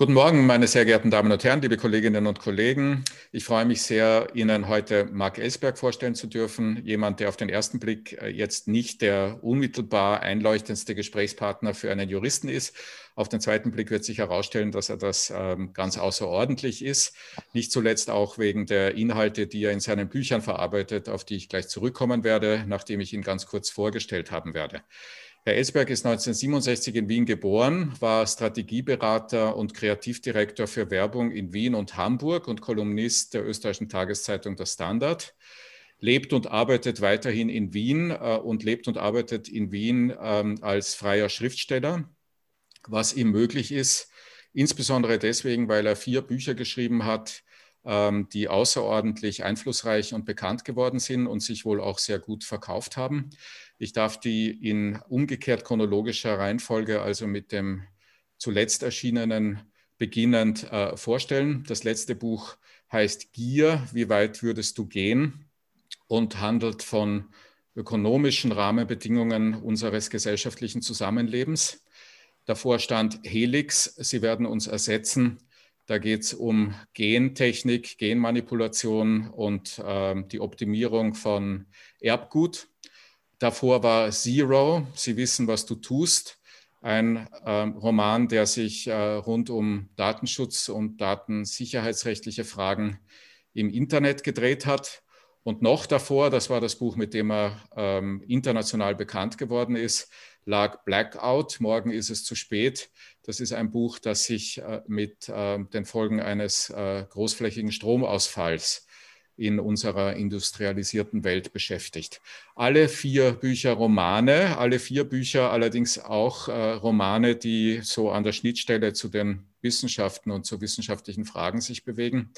Guten Morgen, meine sehr geehrten Damen und Herren, liebe Kolleginnen und Kollegen. Ich freue mich sehr, Ihnen heute Marc Ellsberg vorstellen zu dürfen. Jemand, der auf den ersten Blick äh, jetzt nicht der unmittelbar einleuchtendste Gesprächspartner für einen Juristen ist. Auf den zweiten Blick wird sich herausstellen, dass er das ähm, ganz außerordentlich ist. Nicht zuletzt auch wegen der Inhalte, die er in seinen Büchern verarbeitet, auf die ich gleich zurückkommen werde, nachdem ich ihn ganz kurz vorgestellt haben werde. Herr Ellsberg ist 1967 in Wien geboren, war Strategieberater und Kreativdirektor für Werbung in Wien und Hamburg und Kolumnist der österreichischen Tageszeitung Der Standard. Lebt und arbeitet weiterhin in Wien äh, und lebt und arbeitet in Wien ähm, als freier Schriftsteller, was ihm möglich ist, insbesondere deswegen, weil er vier Bücher geschrieben hat, ähm, die außerordentlich einflussreich und bekannt geworden sind und sich wohl auch sehr gut verkauft haben. Ich darf die in umgekehrt chronologischer Reihenfolge, also mit dem zuletzt erschienenen beginnend äh, vorstellen. Das letzte Buch heißt Gier, wie weit würdest du gehen? und handelt von ökonomischen Rahmenbedingungen unseres gesellschaftlichen Zusammenlebens. Davor stand Helix, sie werden uns ersetzen. Da geht es um Gentechnik, Genmanipulation und äh, die Optimierung von Erbgut. Davor war Zero, Sie wissen, was du tust, ein ähm, Roman, der sich äh, rund um Datenschutz und datensicherheitsrechtliche Fragen im Internet gedreht hat. Und noch davor, das war das Buch, mit dem er ähm, international bekannt geworden ist, lag Blackout, Morgen ist es zu spät. Das ist ein Buch, das sich äh, mit äh, den Folgen eines äh, großflächigen Stromausfalls in unserer industrialisierten Welt beschäftigt. Alle vier Bücher Romane, alle vier Bücher allerdings auch äh, Romane, die so an der Schnittstelle zu den Wissenschaften und zu wissenschaftlichen Fragen sich bewegen.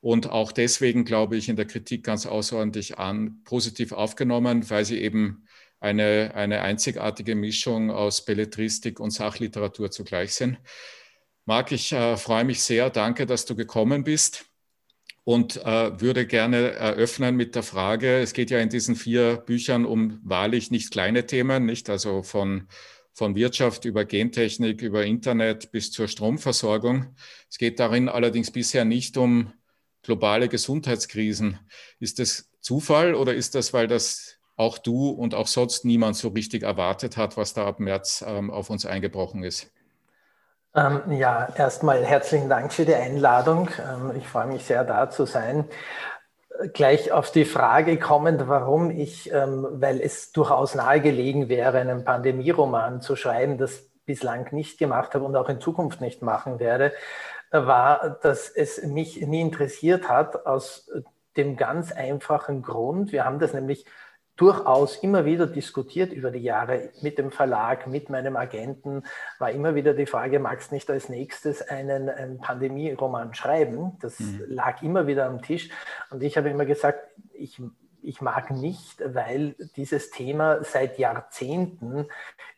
Und auch deswegen, glaube ich, in der Kritik ganz außerordentlich an, positiv aufgenommen, weil sie eben eine, eine einzigartige Mischung aus Belletristik und Sachliteratur zugleich sind. Marc, ich äh, freue mich sehr. Danke, dass du gekommen bist und äh, würde gerne eröffnen mit der Frage, es geht ja in diesen vier Büchern um wahrlich nicht kleine Themen, nicht also von, von Wirtschaft über Gentechnik, über Internet bis zur Stromversorgung. Es geht darin allerdings bisher nicht um globale Gesundheitskrisen. Ist das Zufall oder ist das, weil das auch du und auch sonst niemand so richtig erwartet hat, was da ab März ähm, auf uns eingebrochen ist? Ähm, ja, erstmal herzlichen Dank für die Einladung. Ähm, ich freue mich sehr, da zu sein. Gleich auf die Frage kommend, warum ich, ähm, weil es durchaus nahegelegen wäre, einen Pandemieroman zu schreiben, das bislang nicht gemacht habe und auch in Zukunft nicht machen werde, war, dass es mich nie interessiert hat, aus dem ganz einfachen Grund. Wir haben das nämlich durchaus immer wieder diskutiert über die Jahre mit dem Verlag, mit meinem Agenten, war immer wieder die Frage, magst du nicht als nächstes einen, einen Pandemie-Roman schreiben? Das mhm. lag immer wieder am Tisch. Und ich habe immer gesagt, ich, ich mag nicht, weil dieses Thema seit Jahrzehnten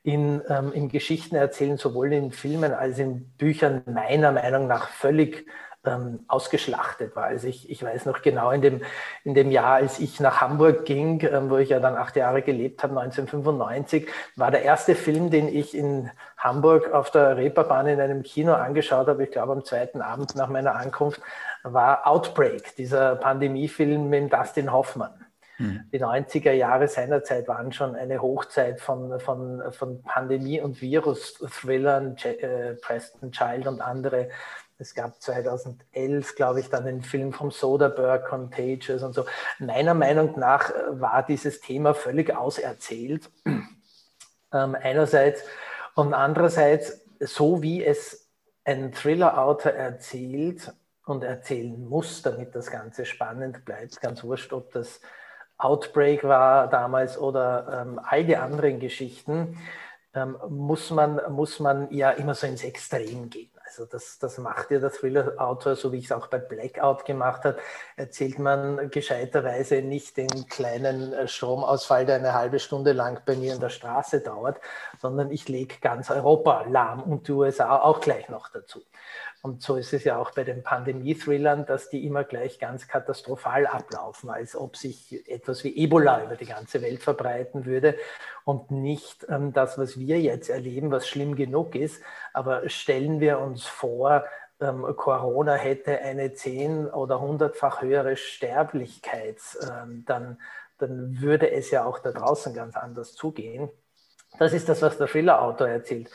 in, ähm, in Geschichten erzählen, sowohl in Filmen als in Büchern meiner Meinung nach völlig ähm, ausgeschlachtet war. Also ich, ich weiß noch genau in dem, in dem Jahr, als ich nach Hamburg ging, ähm, wo ich ja dann acht Jahre gelebt habe, 1995, war der erste Film, den ich in Hamburg auf der Reeperbahn in einem Kino angeschaut habe, ich glaube am zweiten Abend nach meiner Ankunft, war Outbreak, dieser Pandemiefilm mit Dustin Hoffmann. Hm. Die 90er Jahre seinerzeit waren schon eine Hochzeit von, von, von Pandemie- und Virus-Thrillern, äh, Preston Child und andere es gab 2011, glaube ich, dann den Film vom Soderbergh, Contagious und so. Meiner Meinung nach äh, war dieses Thema völlig auserzählt. Ähm, einerseits und andererseits, so wie es ein Thriller-Autor erzählt und erzählen muss, damit das Ganze spannend bleibt, ganz wurscht, ob das Outbreak war damals oder ähm, all die anderen Geschichten, ähm, muss, man, muss man ja immer so ins Extrem gehen. Also das, das macht ja der Thriller-Autor, so wie ich es auch bei Blackout gemacht habe, erzählt man gescheiterweise nicht den kleinen äh, Stromausfall, der eine halbe Stunde lang bei mir in der Straße dauert, sondern ich lege ganz Europa lahm und die USA auch gleich noch dazu. Und so ist es ja auch bei den Pandemie-Thrillern, dass die immer gleich ganz katastrophal ablaufen, als ob sich etwas wie Ebola über die ganze Welt verbreiten würde und nicht ähm, das, was wir jetzt erleben, was schlimm genug ist. Aber stellen wir uns vor, ähm, Corona hätte eine zehn- oder hundertfach höhere Sterblichkeit, ähm, dann, dann würde es ja auch da draußen ganz anders zugehen. Das ist das, was der Thriller-Autor erzählt.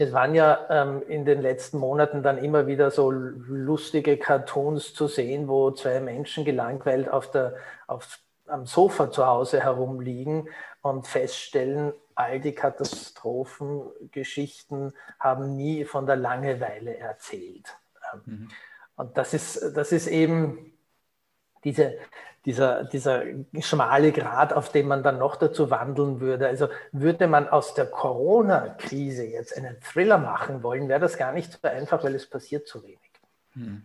Es waren ja ähm, in den letzten Monaten dann immer wieder so lustige Cartoons zu sehen, wo zwei Menschen gelangweilt auf der, auf, am Sofa zu Hause herumliegen und feststellen, all die Katastrophengeschichten haben nie von der Langeweile erzählt. Ähm, mhm. Und das ist, das ist eben diese, dieser, dieser schmale Grad, auf dem man dann noch dazu wandeln würde. Also würde man aus der Corona-Krise jetzt einen Thriller machen wollen, wäre das gar nicht so einfach, weil es passiert zu wenig. Mhm.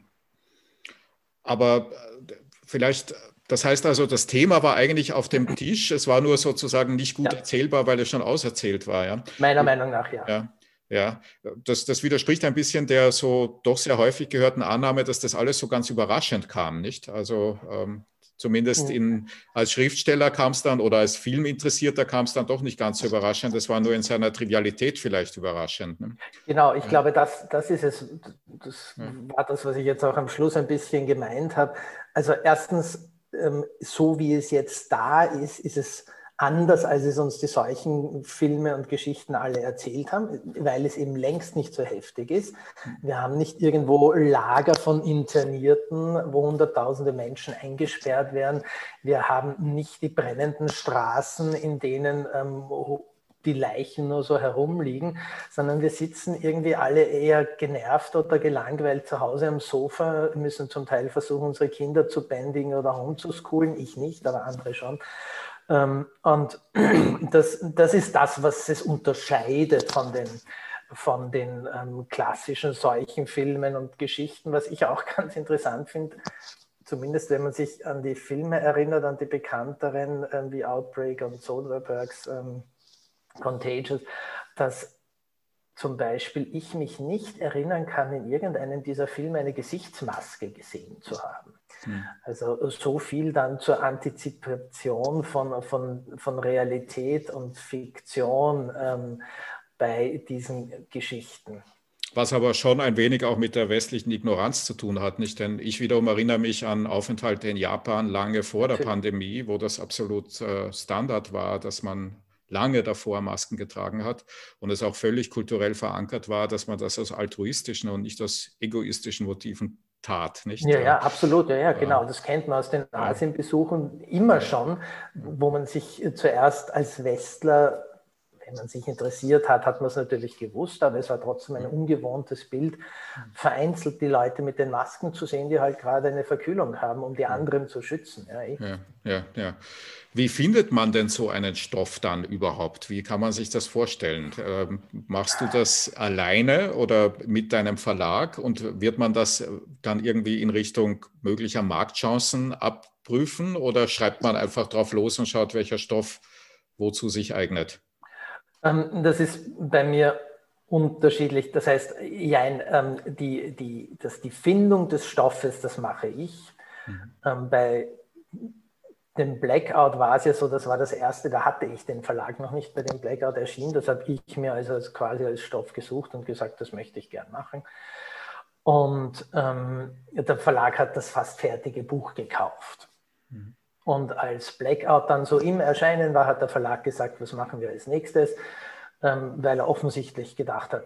Aber äh, vielleicht das heißt also, das Thema war eigentlich auf dem Tisch. Es war nur sozusagen nicht gut ja. erzählbar, weil es schon auserzählt war. Ja? Meiner Meinung nach, ja. ja. Ja, das, das widerspricht ein bisschen der so doch sehr häufig gehörten Annahme, dass das alles so ganz überraschend kam, nicht? Also ähm, zumindest in, als Schriftsteller kam es dann oder als Filminteressierter kam es dann doch nicht ganz so überraschend. Das war nur in seiner Trivialität vielleicht überraschend. Ne? Genau, ich glaube, das, das ist es. Das war das, was ich jetzt auch am Schluss ein bisschen gemeint habe. Also erstens ähm, so wie es jetzt da ist, ist es anders, als es uns die solchen Filme und Geschichten alle erzählt haben, weil es eben längst nicht so heftig ist. Wir haben nicht irgendwo Lager von Internierten, wo Hunderttausende Menschen eingesperrt werden. Wir haben nicht die brennenden Straßen, in denen ähm, die Leichen nur so herumliegen, sondern wir sitzen irgendwie alle eher genervt oder gelangweilt zu Hause am Sofa, müssen zum Teil versuchen, unsere Kinder zu bändigen oder homezuschoolen. Ich nicht, aber andere schon. Ähm, und das, das ist das, was es unterscheidet von den, von den ähm, klassischen solchen Filmen und Geschichten, was ich auch ganz interessant finde, zumindest wenn man sich an die Filme erinnert, an die bekannteren äh, wie Outbreak und Soderberghs ähm, Contagious, dass zum Beispiel ich mich nicht erinnern kann, in irgendeinem dieser Filme eine Gesichtsmaske gesehen zu haben. Hm. Also so viel dann zur Antizipation von, von, von Realität und Fiktion ähm, bei diesen Geschichten. Was aber schon ein wenig auch mit der westlichen Ignoranz zu tun hat, nicht? Denn ich wiederum erinnere mich an Aufenthalte in Japan lange vor der Pandemie, wo das absolut äh, Standard war, dass man lange davor Masken getragen hat und es auch völlig kulturell verankert war, dass man das aus altruistischen und nicht aus egoistischen Motiven tat. Nicht? Ja, ja, absolut, ja, ja, genau. Das kennt man aus den Asienbesuchen immer schon, wo man sich zuerst als Westler wenn man sich interessiert hat, hat man es natürlich gewusst, aber es war trotzdem ein ungewohntes Bild, vereinzelt die Leute mit den Masken zu sehen, die halt gerade eine Verkühlung haben, um die anderen zu schützen. Ja, ja, ja, ja. Wie findet man denn so einen Stoff dann überhaupt? Wie kann man sich das vorstellen? Ähm, machst du das alleine oder mit deinem Verlag und wird man das dann irgendwie in Richtung möglicher Marktchancen abprüfen oder schreibt man einfach drauf los und schaut, welcher Stoff wozu sich eignet? Ähm, das ist bei mir unterschiedlich. Das heißt, ja, ähm, die, die, das, die Findung des Stoffes, das mache ich. Mhm. Ähm, bei dem Blackout war es ja so, das war das erste, da hatte ich den Verlag noch nicht bei dem Blackout erschienen. Das habe ich mir also als, quasi als Stoff gesucht und gesagt, das möchte ich gern machen. Und ähm, der Verlag hat das fast fertige Buch gekauft. Mhm. Und als Blackout dann so im Erscheinen war, hat der Verlag gesagt, was machen wir als nächstes, ähm, weil er offensichtlich gedacht hat,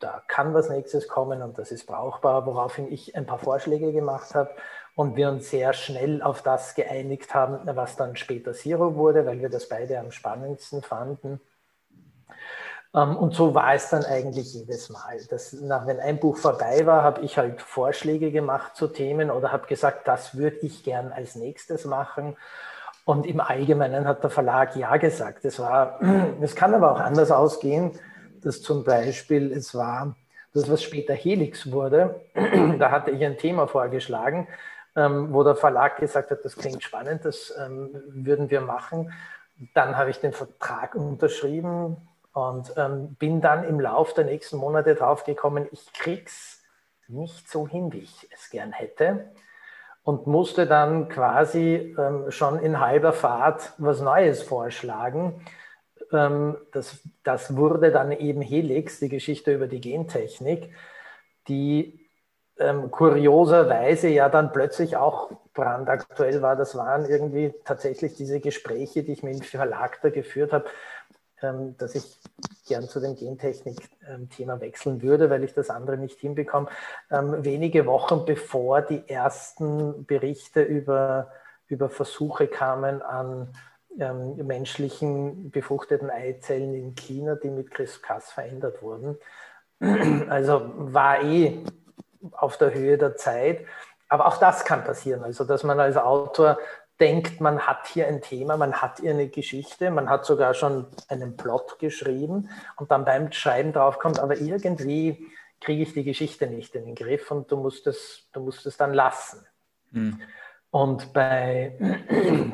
da kann was nächstes kommen und das ist brauchbar, woraufhin ich ein paar Vorschläge gemacht habe und wir uns sehr schnell auf das geeinigt haben, was dann später Zero wurde, weil wir das beide am spannendsten fanden. Ähm, und so war es dann eigentlich jedes Mal. Das, nach, wenn ein Buch vorbei war, habe ich halt Vorschläge gemacht zu Themen oder habe gesagt, das würde ich gern als nächstes machen. Und im Allgemeinen hat der Verlag ja gesagt. Es war, es kann aber auch anders ausgehen, dass zum Beispiel es war, das was später Helix wurde, da hatte ich ein Thema vorgeschlagen, ähm, wo der Verlag gesagt hat, das klingt spannend, das ähm, würden wir machen. Dann habe ich den Vertrag unterschrieben, und ähm, bin dann im Lauf der nächsten Monate draufgekommen, ich krieg's nicht so hin, wie ich es gern hätte. Und musste dann quasi ähm, schon in halber Fahrt was Neues vorschlagen. Ähm, das, das wurde dann eben Helix, die Geschichte über die Gentechnik, die ähm, kurioserweise ja dann plötzlich auch brandaktuell war. Das waren irgendwie tatsächlich diese Gespräche, die ich mit dem Verlag da geführt habe, ähm, dass ich gern zu dem Gentechnik-Thema wechseln würde, weil ich das andere nicht hinbekomme. Ähm, wenige Wochen bevor die ersten Berichte über, über Versuche kamen an ähm, menschlichen befruchteten Eizellen in China, die mit CRISPR-Cas verändert wurden. Also war eh auf der Höhe der Zeit. Aber auch das kann passieren. Also, dass man als Autor denkt, man hat hier ein Thema, man hat hier eine Geschichte, man hat sogar schon einen Plot geschrieben und dann beim Schreiben draufkommt, aber irgendwie kriege ich die Geschichte nicht in den Griff und du musst es, du musst es dann lassen. Hm. Und bei,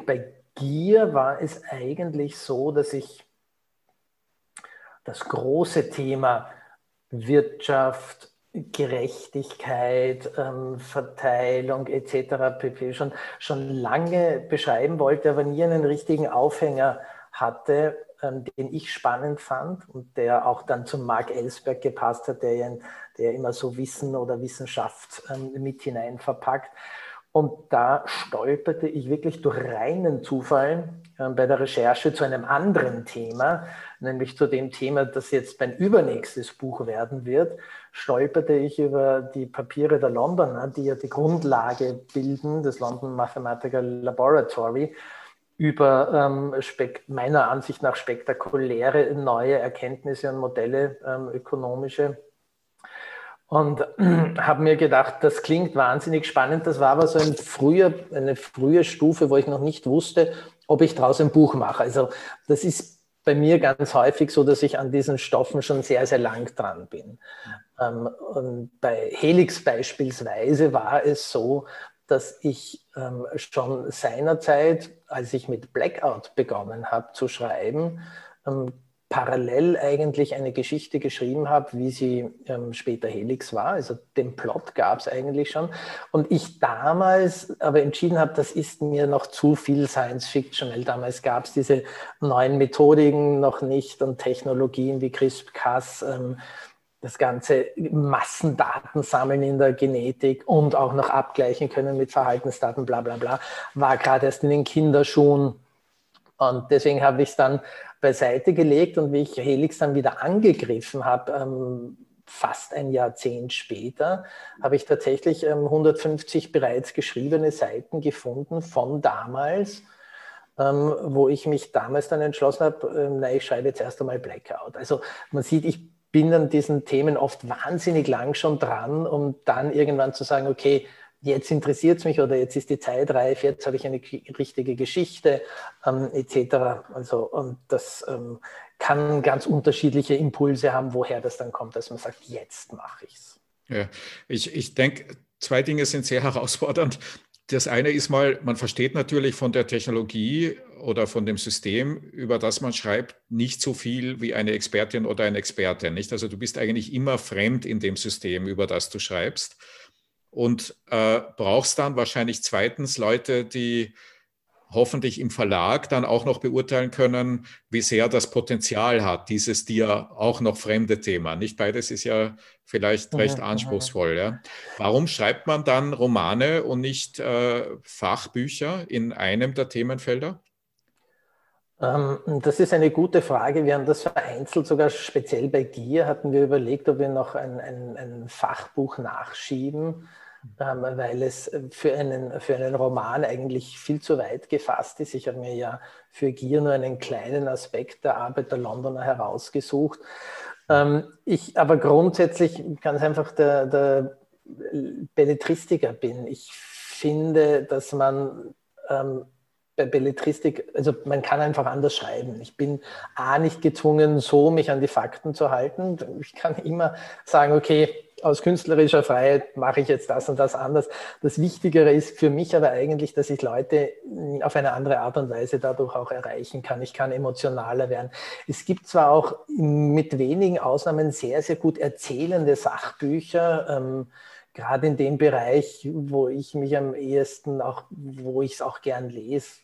bei Gier war es eigentlich so, dass ich das große Thema Wirtschaft, Gerechtigkeit, ähm, Verteilung etc. pp. Schon, schon lange beschreiben wollte, aber nie einen richtigen Aufhänger hatte, ähm, den ich spannend fand und der auch dann zum Mark Ellsberg gepasst hat, der, der immer so Wissen oder Wissenschaft ähm, mit hinein verpackt. Und da stolperte ich wirklich durch reinen Zufall äh, bei der Recherche zu einem anderen Thema, nämlich zu dem Thema, das jetzt mein übernächstes Buch werden wird, stolperte ich über die Papiere der Londoner, die ja die Grundlage bilden, des London Mathematical Laboratory, über ähm, meiner Ansicht nach spektakuläre neue Erkenntnisse und Modelle, ähm, ökonomische und habe mir gedacht, das klingt wahnsinnig spannend. Das war aber so ein früher, eine frühe Stufe, wo ich noch nicht wusste, ob ich daraus ein Buch mache. Also das ist bei mir ganz häufig so, dass ich an diesen Stoffen schon sehr, sehr lang dran bin. Ähm, bei Helix beispielsweise war es so, dass ich ähm, schon seinerzeit, als ich mit Blackout begonnen habe zu schreiben, ähm, parallel eigentlich eine Geschichte geschrieben habe, wie sie ähm, später Helix war. Also den Plot gab es eigentlich schon. Und ich damals aber entschieden habe, das ist mir noch zu viel Science Fiction, weil damals gab es diese neuen Methodiken noch nicht und Technologien wie CRISPR-Cas. Ähm, das ganze Massendaten sammeln in der Genetik und auch noch abgleichen können mit Verhaltensdaten, bla bla bla, war gerade erst in den Kinderschuhen. Und deswegen habe ich es dann beiseite gelegt und wie ich Helix dann wieder angegriffen habe, ähm, fast ein Jahrzehnt später, habe ich tatsächlich ähm, 150 bereits geschriebene Seiten gefunden von damals, ähm, wo ich mich damals dann entschlossen habe, ähm, na, ich schreibe jetzt erst einmal Blackout. Also man sieht, ich bin an diesen Themen oft wahnsinnig lang schon dran, um dann irgendwann zu sagen, okay, jetzt interessiert es mich oder jetzt ist die Zeit reif, jetzt habe ich eine richtige Geschichte ähm, etc. Also und das ähm, kann ganz unterschiedliche Impulse haben, woher das dann kommt, dass man sagt, jetzt mache ich es. Ja, ich, ich denke, zwei Dinge sind sehr herausfordernd. Das eine ist mal, man versteht natürlich von der Technologie oder von dem System, über das man schreibt, nicht so viel wie eine Expertin oder ein Experte. Nicht? Also du bist eigentlich immer fremd in dem System, über das du schreibst und äh, brauchst dann wahrscheinlich zweitens Leute, die hoffentlich im Verlag dann auch noch beurteilen können, wie sehr das Potenzial hat, dieses dir auch noch fremde Thema. Nicht beides ist ja vielleicht recht anspruchsvoll. Ja. Warum schreibt man dann Romane und nicht äh, Fachbücher in einem der Themenfelder? Ähm, das ist eine gute Frage. Wir haben das vereinzelt, sogar speziell bei Gier hatten wir überlegt, ob wir noch ein, ein, ein Fachbuch nachschieben weil es für einen, für einen Roman eigentlich viel zu weit gefasst ist. Ich habe mir ja für Gier nur einen kleinen Aspekt der Arbeit der Londoner herausgesucht. Ähm, ich aber grundsätzlich ganz einfach der, der Belletristiker bin. Ich finde, dass man ähm, bei Belletristik, also man kann einfach anders schreiben. Ich bin A nicht gezwungen, so mich an die Fakten zu halten. Ich kann immer sagen, okay, aus künstlerischer Freiheit mache ich jetzt das und das anders. Das Wichtigere ist für mich aber eigentlich, dass ich Leute auf eine andere Art und Weise dadurch auch erreichen kann. Ich kann emotionaler werden. Es gibt zwar auch mit wenigen Ausnahmen sehr, sehr gut erzählende Sachbücher, ähm, gerade in dem Bereich, wo ich mich am ehesten auch, wo ich es auch gern lese,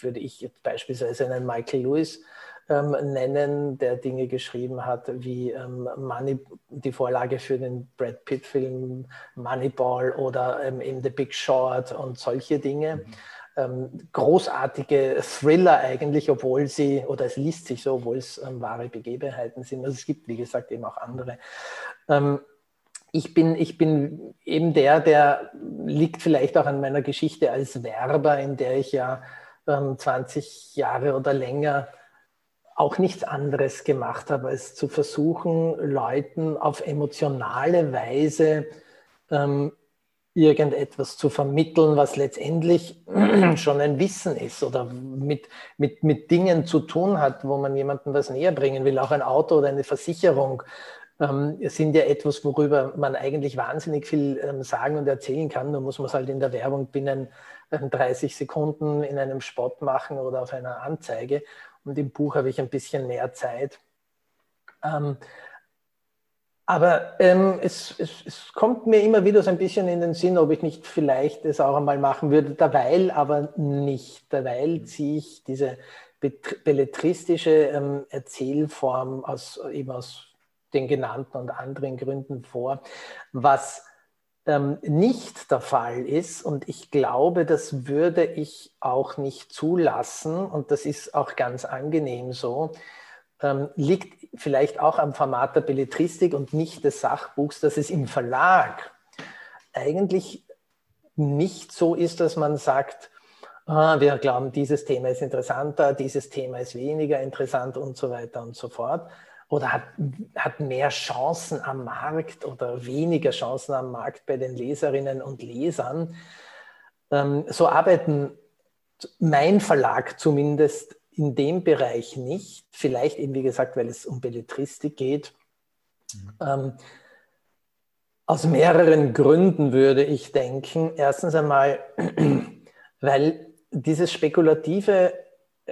würde ich jetzt beispielsweise einen Michael Lewis ähm, nennen, der Dinge geschrieben hat, wie ähm, Money, die Vorlage für den Brad Pitt-Film Moneyball oder ähm, eben The Big Short und solche Dinge. Mhm. Ähm, großartige Thriller eigentlich, obwohl sie, oder es liest sich so, obwohl es ähm, wahre Begebenheiten sind. Also es gibt, wie gesagt, eben auch andere. Ähm, ich bin, ich bin eben der, der liegt vielleicht auch an meiner Geschichte als Werber, in der ich ja 20 Jahre oder länger auch nichts anderes gemacht habe, als zu versuchen, Leuten auf emotionale Weise ähm, irgendetwas zu vermitteln, was letztendlich schon ein Wissen ist oder mit, mit, mit Dingen zu tun hat, wo man jemandem was näher bringen will. Auch ein Auto oder eine Versicherung ähm, sind ja etwas, worüber man eigentlich wahnsinnig viel ähm, sagen und erzählen kann. Nur muss man es halt in der Werbung binnen äh, 30 Sekunden in einem Spot machen oder auf einer Anzeige. Und im Buch habe ich ein bisschen mehr Zeit. Ähm, aber ähm, es, es, es, kommt mir immer wieder so ein bisschen in den Sinn, ob ich nicht vielleicht es auch einmal machen würde, derweil aber nicht. Derweil ziehe ich diese belletristische ähm, Erzählform aus, eben aus den genannten und anderen Gründen vor, was ähm, nicht der Fall ist. Und ich glaube, das würde ich auch nicht zulassen. Und das ist auch ganz angenehm so. Ähm, liegt vielleicht auch am Format der Belletristik und nicht des Sachbuchs, dass es im Verlag eigentlich nicht so ist, dass man sagt, ah, wir glauben, dieses Thema ist interessanter, dieses Thema ist weniger interessant und so weiter und so fort, oder hat, hat mehr Chancen am Markt oder weniger Chancen am Markt bei den Leserinnen und Lesern. Ähm, so arbeiten mein Verlag zumindest in dem Bereich nicht. Vielleicht eben, wie gesagt, weil es um Belletristik geht. Mhm. Ähm, aus mehreren Gründen würde ich denken. Erstens einmal, weil dieses Spekulative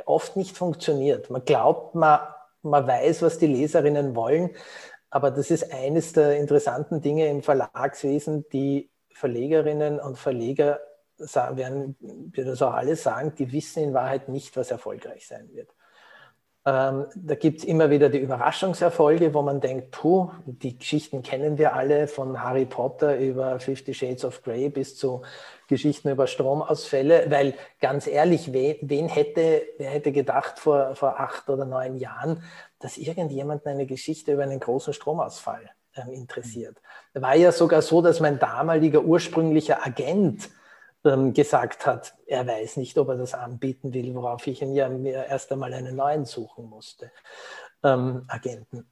oft nicht funktioniert. Man glaubt, man man weiß, was die Leserinnen wollen. Aber das ist eines der interessanten Dinge im Verlagswesen. Die Verlegerinnen und Verleger werden, wir das auch alle sagen, die wissen in Wahrheit nicht, was erfolgreich sein wird. Ähm, da gibt es immer wieder die Überraschungserfolge, wo man denkt, puh, die Geschichten kennen wir alle, von Harry Potter über Fifty Shades of Grey bis zu Geschichten über Stromausfälle, weil ganz ehrlich, wen, wen hätte, wer hätte gedacht vor, vor acht oder neun Jahren, dass irgendjemand eine Geschichte über einen großen Stromausfall ähm, interessiert. War ja sogar so, dass mein damaliger ursprünglicher Agent ähm, gesagt hat, er weiß nicht, ob er das anbieten will, worauf ich ihn ja mir erst einmal einen neuen suchen musste, ähm, Agenten.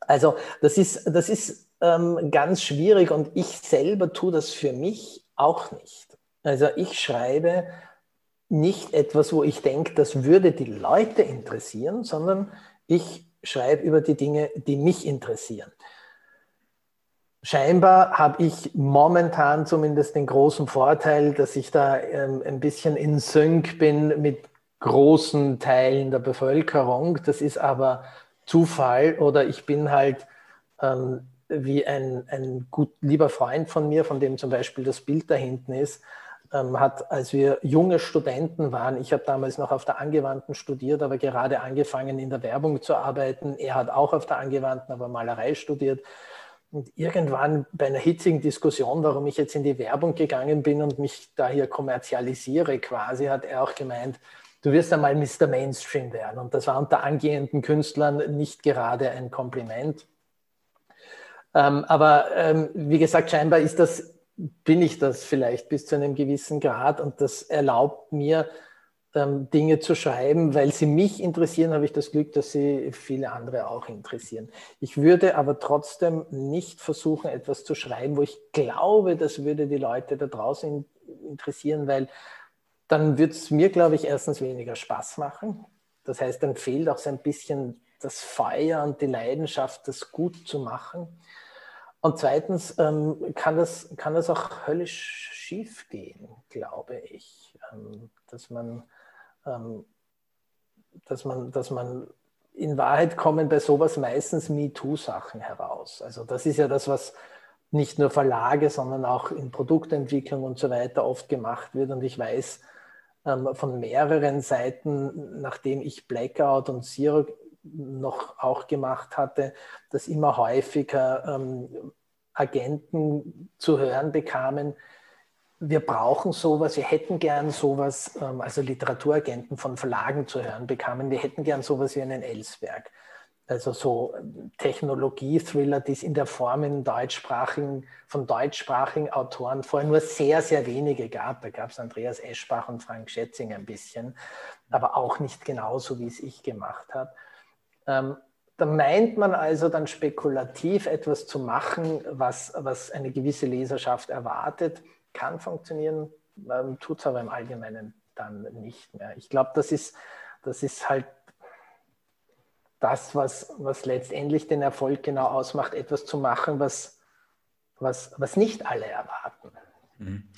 Also das ist, das ist ähm, ganz schwierig und ich selber tue das für mich auch nicht. Also ich schreibe nicht etwas, wo ich denke, das würde die Leute interessieren, sondern ich schreibe über die Dinge, die mich interessieren. Scheinbar habe ich momentan zumindest den großen Vorteil, dass ich da ähm, ein bisschen in Sync bin mit großen Teilen der Bevölkerung. Das ist aber Zufall oder ich bin halt ähm, wie ein, ein gut lieber Freund von mir, von dem zum Beispiel das Bild da hinten ist, ähm, hat, als wir junge Studenten waren, ich habe damals noch auf der Angewandten studiert, aber gerade angefangen in der Werbung zu arbeiten. Er hat auch auf der Angewandten, aber Malerei studiert. Und irgendwann bei einer hitzigen Diskussion, warum ich jetzt in die Werbung gegangen bin und mich da hier kommerzialisiere quasi, hat er auch gemeint, du wirst einmal Mr. Mainstream werden. Und das war unter angehenden Künstlern nicht gerade ein Kompliment. Ähm, aber ähm, wie gesagt, scheinbar ist das, bin ich das vielleicht bis zu einem gewissen Grad und das erlaubt mir, ähm, Dinge zu schreiben, weil sie mich interessieren, habe ich das Glück, dass sie viele andere auch interessieren. Ich würde aber trotzdem nicht versuchen, etwas zu schreiben, wo ich glaube, das würde die Leute da draußen interessieren, weil dann wird es mir, glaube ich, erstens weniger Spaß machen. Das heißt, dann fehlt auch so ein bisschen das Feuer und die Leidenschaft, das gut zu machen. Und zweitens ähm, kann, das, kann das auch höllisch schief gehen, glaube ich, ähm, dass man ähm, dass, man, dass man in Wahrheit kommen bei sowas meistens MeToo-Sachen heraus. Also das ist ja das, was nicht nur Verlage, sondern auch in Produktentwicklung und so weiter oft gemacht wird. Und ich weiß, ähm, von mehreren Seiten, nachdem ich Blackout und Zero noch auch gemacht hatte, dass immer häufiger ähm, Agenten zu hören bekamen, wir brauchen sowas, wir hätten gern sowas, ähm, also Literaturagenten von Verlagen zu hören bekamen, wir hätten gern sowas wie einen Ellsberg. Also so ähm, Technologie-Thriller, die es in der Form in deutschsprachigen, von deutschsprachigen Autoren vorher nur sehr, sehr wenige gab. Da gab es Andreas Eschbach und Frank Schätzing ein bisschen, aber auch nicht genauso, wie es ich gemacht habe. Ähm, da meint man also dann spekulativ etwas zu machen, was, was eine gewisse Leserschaft erwartet kann funktionieren, ähm, tut es aber im Allgemeinen dann nicht mehr. Ich glaube, das ist, das ist halt das, was, was letztendlich den Erfolg genau ausmacht, etwas zu machen, was, was, was nicht alle erwarten. Mhm.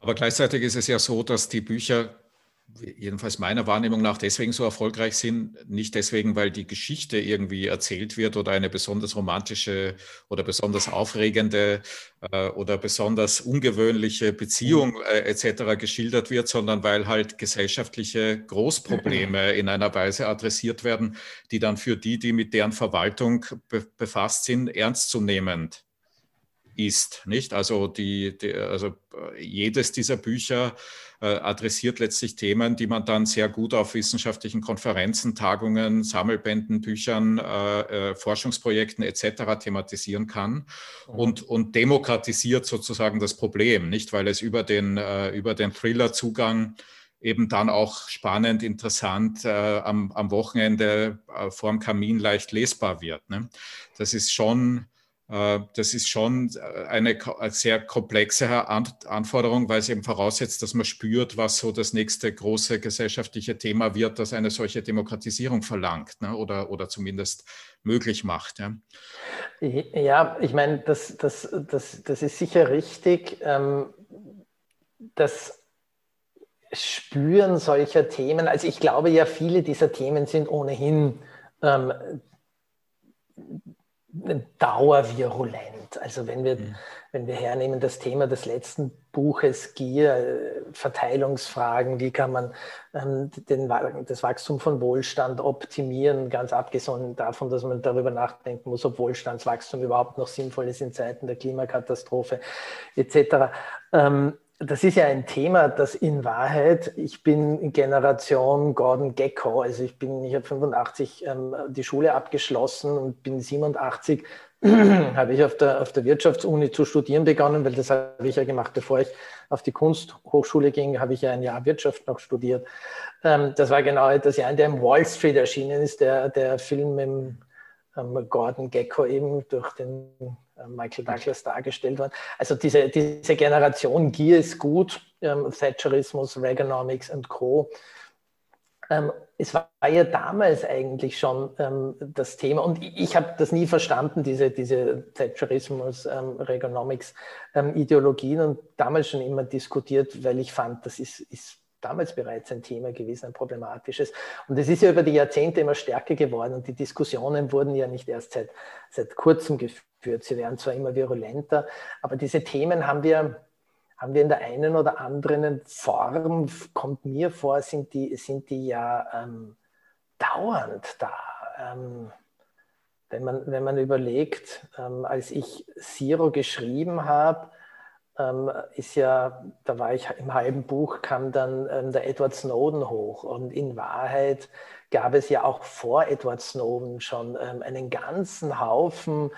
Aber gleichzeitig ist es ja so, dass die Bücher jedenfalls meiner Wahrnehmung nach deswegen so erfolgreich sind, nicht deswegen, weil die Geschichte irgendwie erzählt wird oder eine besonders romantische oder besonders aufregende äh, oder besonders ungewöhnliche Beziehung mhm. äh, etc. geschildert wird, sondern weil halt gesellschaftliche Großprobleme in einer Weise adressiert werden, die dann für die, die mit deren Verwaltung be befasst sind, ernstzunehmend ist, nicht? Also die, die also äh, jedes dieser Bücher adressiert letztlich Themen, die man dann sehr gut auf wissenschaftlichen Konferenzen, Tagungen, Sammelbänden, Büchern, äh, äh, Forschungsprojekten etc. thematisieren kann mhm. und, und demokratisiert sozusagen das Problem, nicht? Weil es über den, äh, über den Thriller-Zugang eben dann auch spannend, interessant äh, am, am Wochenende äh, vorm Kamin leicht lesbar wird. Ne? Das ist schon äh, das ist schon äh, eine sehr komplexe Anforderung, weil es eben voraussetzt, dass man spürt, was so das nächste große gesellschaftliche Thema wird, das eine solche Demokratisierung verlangt ne? oder, oder zumindest möglich macht. Ja, ja ich meine, das, das, das, das ist sicher richtig. Ähm, das Spüren solcher Themen, also ich glaube ja, viele dieser Themen sind ohnehin ähm, dauervirulent. Also wenn wir, mhm. wenn wir hernehmen das Thema des letzten Buches Gier, äh, Verteilungsfragen, wie kann man ähm, den, das Wachstum von Wohlstand optimieren, ganz abgesehen davon, dass man darüber nachdenken muss, ob Wohlstandswachstum überhaupt noch sinnvoll ist in Zeiten der Klimakatastrophe etc. Ähm, das ist ja ein Thema, das in Wahrheit, ich bin Generation Gordon Gecko, also ich bin, ich habe 85 ähm, die Schule abgeschlossen und bin 87 habe ich auf der, auf der Wirtschaftsuni zu studieren begonnen, weil das habe ich ja gemacht, bevor ich auf die Kunsthochschule ging, habe ich ja ein Jahr Wirtschaft noch studiert. Ähm, das war genau das Jahr, in dem Wall Street erschienen ist, der, der Film mit ähm, Gordon Gecko eben durch den Michael Douglas dargestellt worden. Also diese, diese Generation Gier ist gut, ähm, Thatcherismus, Reaganomics und Co. Ähm, es war ja damals eigentlich schon ähm, das Thema und ich, ich habe das nie verstanden, diese, diese Thatcherismus, ähm, Reaganomics ähm, Ideologien und damals schon immer diskutiert, weil ich fand, das ist, ist damals bereits ein Thema gewesen, ein problematisches. Und es ist ja über die Jahrzehnte immer stärker geworden und die Diskussionen wurden ja nicht erst seit, seit kurzem geführt. Sie werden zwar immer virulenter, aber diese Themen haben wir, haben wir in der einen oder anderen Form, kommt mir vor, sind die, sind die ja ähm, dauernd da. Ähm, wenn, man, wenn man überlegt, ähm, als ich Zero geschrieben habe, ähm, ist ja, da war ich im halben Buch, kam dann ähm, der Edward Snowden hoch. Und in Wahrheit gab es ja auch vor Edward Snowden schon ähm, einen ganzen Haufen,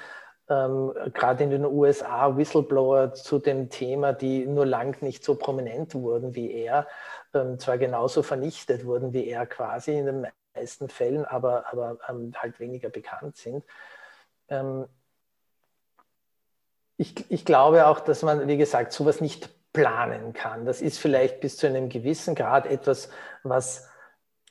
ähm, gerade in den USA, Whistleblower zu dem Thema, die nur lang nicht so prominent wurden wie er, ähm, zwar genauso vernichtet wurden wie er quasi in den meisten Fällen, aber, aber ähm, halt weniger bekannt sind ich, ich glaube auch, dass man, wie gesagt, sowas nicht planen kann. Das ist vielleicht bis zu einem gewissen Grad etwas, was,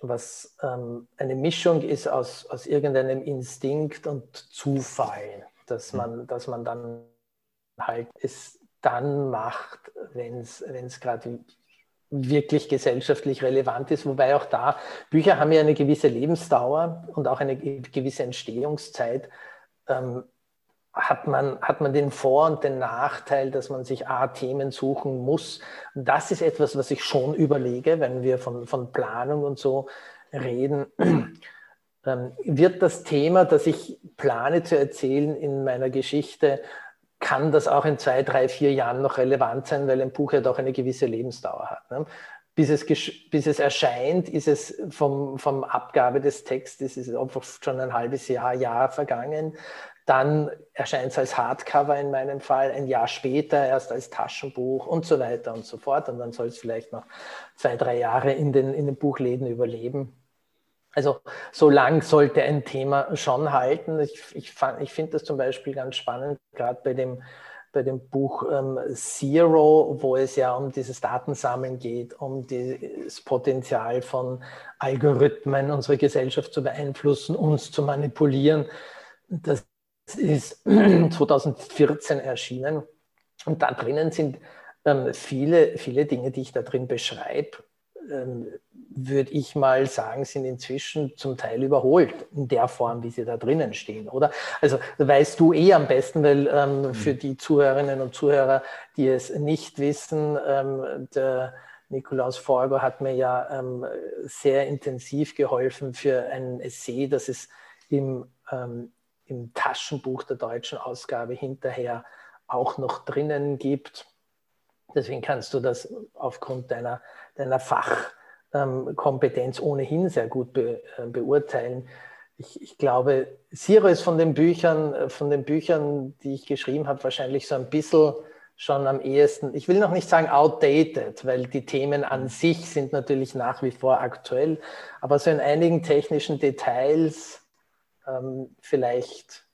was ähm, eine Mischung ist aus, aus irgendeinem Instinkt und Zufall, dass mhm. man, dass man dann halt es dann macht, wenn es gerade wirklich gesellschaftlich relevant ist, wobei auch da Bücher haben ja eine gewisse Lebensdauer und auch eine gewisse Entstehungszeit. Ähm, hat man, hat man den Vor- und den Nachteil, dass man sich A, Themen suchen muss. Und das ist etwas, was ich schon überlege, wenn wir von, von Planung und so reden. Ähm, wird das Thema, das ich plane zu erzählen in meiner Geschichte, kann das auch in zwei, drei, vier Jahren noch relevant sein, weil ein Buch ja doch eine gewisse Lebensdauer hat. Ne? Bis, es bis es erscheint, ist es vom, vom Abgabe des Textes ist es schon ein halbes Jahr, Jahr vergangen. Dann erscheint es als Hardcover in meinem Fall, ein Jahr später erst als Taschenbuch und so weiter und so fort. Und dann soll es vielleicht noch zwei, drei Jahre in den, in den Buchläden überleben. Also so lang sollte ein Thema schon halten. Ich, ich, ich finde das zum Beispiel ganz spannend, gerade bei dem, bei dem Buch ähm, Zero, wo es ja um dieses Datensammeln geht, um das Potenzial von Algorithmen, unsere Gesellschaft zu beeinflussen, uns zu manipulieren. Das ist 2014 erschienen. Und da drinnen sind ähm, viele, viele Dinge, die ich da drin beschreibe, ähm, würde ich mal sagen, sind inzwischen zum Teil überholt in der Form, wie sie da drinnen stehen, oder? Also weißt du eh am besten, weil ähm, mhm. für die Zuhörerinnen und Zuhörer, die es nicht wissen, ähm, der Nikolaus Forgo hat mir ja ähm, sehr intensiv geholfen für ein Essay, das es im, ähm, im Taschenbuch der deutschen Ausgabe hinterher auch noch drinnen gibt. Deswegen kannst du das aufgrund deiner, deiner Fachkompetenz ohnehin sehr gut be, äh, beurteilen. Ich, ich, glaube, Zero ist von den Büchern, äh, von den Büchern, die ich geschrieben habe, wahrscheinlich so ein bisschen schon am ehesten, ich will noch nicht sagen outdated, weil die Themen an sich sind natürlich nach wie vor aktuell, aber so in einigen technischen Details ähm, vielleicht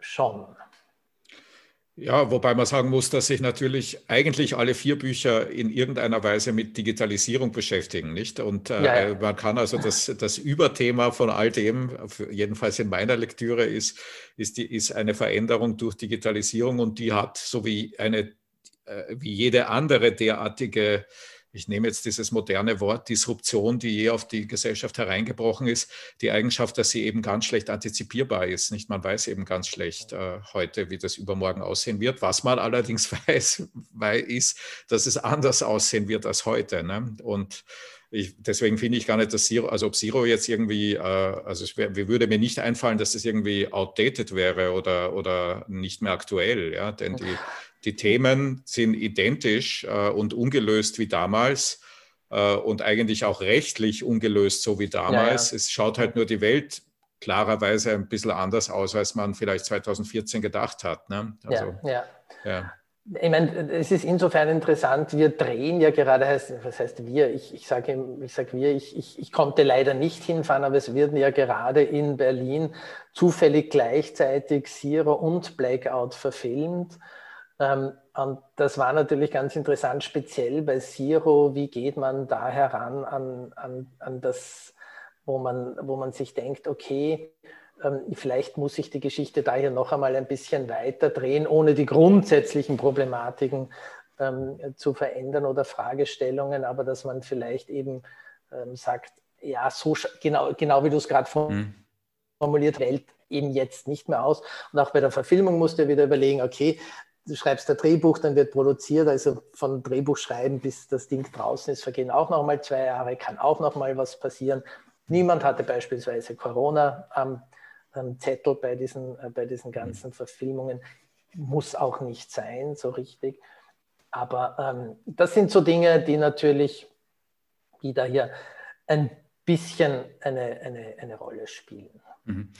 schon. Ja, wobei man sagen muss, dass sich natürlich eigentlich alle vier Bücher in irgendeiner Weise mit Digitalisierung beschäftigen, nicht? Und äh, ja, ja. man kann also das, das Überthema von all dem, jedenfalls in meiner Lektüre, ist, ist, die, ist eine Veränderung durch Digitalisierung und die hat, so wie eine, äh, wie jede andere derartige ich nehme jetzt dieses moderne Wort Disruption, die je auf die Gesellschaft hereingebrochen ist, die Eigenschaft, dass sie eben ganz schlecht antizipierbar ist. Nicht, man weiß eben ganz schlecht äh, heute, wie das übermorgen aussehen wird. Was man allerdings weiß, weil ist, dass es anders aussehen wird als heute. Ne? Und ich, deswegen finde ich gar nicht, dass Zero, also ob Zero jetzt irgendwie, äh, also es wär, würde mir nicht einfallen, dass das irgendwie outdated wäre oder, oder nicht mehr aktuell, ja, denn die, die Themen sind identisch äh, und ungelöst wie damals äh, und eigentlich auch rechtlich ungelöst, so wie damals. Ja, ja. Es schaut halt nur die Welt klarerweise ein bisschen anders aus, als man vielleicht 2014 gedacht hat. Ne? Also, ja, ja. Ich meine, es ist insofern interessant, wir drehen ja gerade, was heißt wir? Ich, ich sage ich sag wir, ich, ich, ich konnte leider nicht hinfahren, aber es werden ja gerade in Berlin zufällig gleichzeitig Zero und Blackout verfilmt. Ähm, und das war natürlich ganz interessant, speziell bei Zero. Wie geht man da heran an, an, an das, wo man, wo man sich denkt, okay, ähm, vielleicht muss ich die Geschichte da hier noch einmal ein bisschen weiter drehen, ohne die grundsätzlichen Problematiken ähm, zu verändern oder Fragestellungen, aber dass man vielleicht eben ähm, sagt, ja, so genau, genau wie du es gerade mhm. formuliert, Welt eben jetzt nicht mehr aus. Und auch bei der Verfilmung musst du wieder überlegen, okay, du schreibst ein Drehbuch, dann wird produziert, also von Drehbuch schreiben bis das Ding draußen ist, vergehen auch noch mal zwei Jahre, kann auch noch mal was passieren. Niemand hatte beispielsweise Corona am, am Zettel bei diesen, äh, bei diesen ganzen Verfilmungen. Muss auch nicht sein, so richtig. Aber ähm, das sind so Dinge, die natürlich, die da hier ein bisschen eine, eine, eine Rolle spielen. Mhm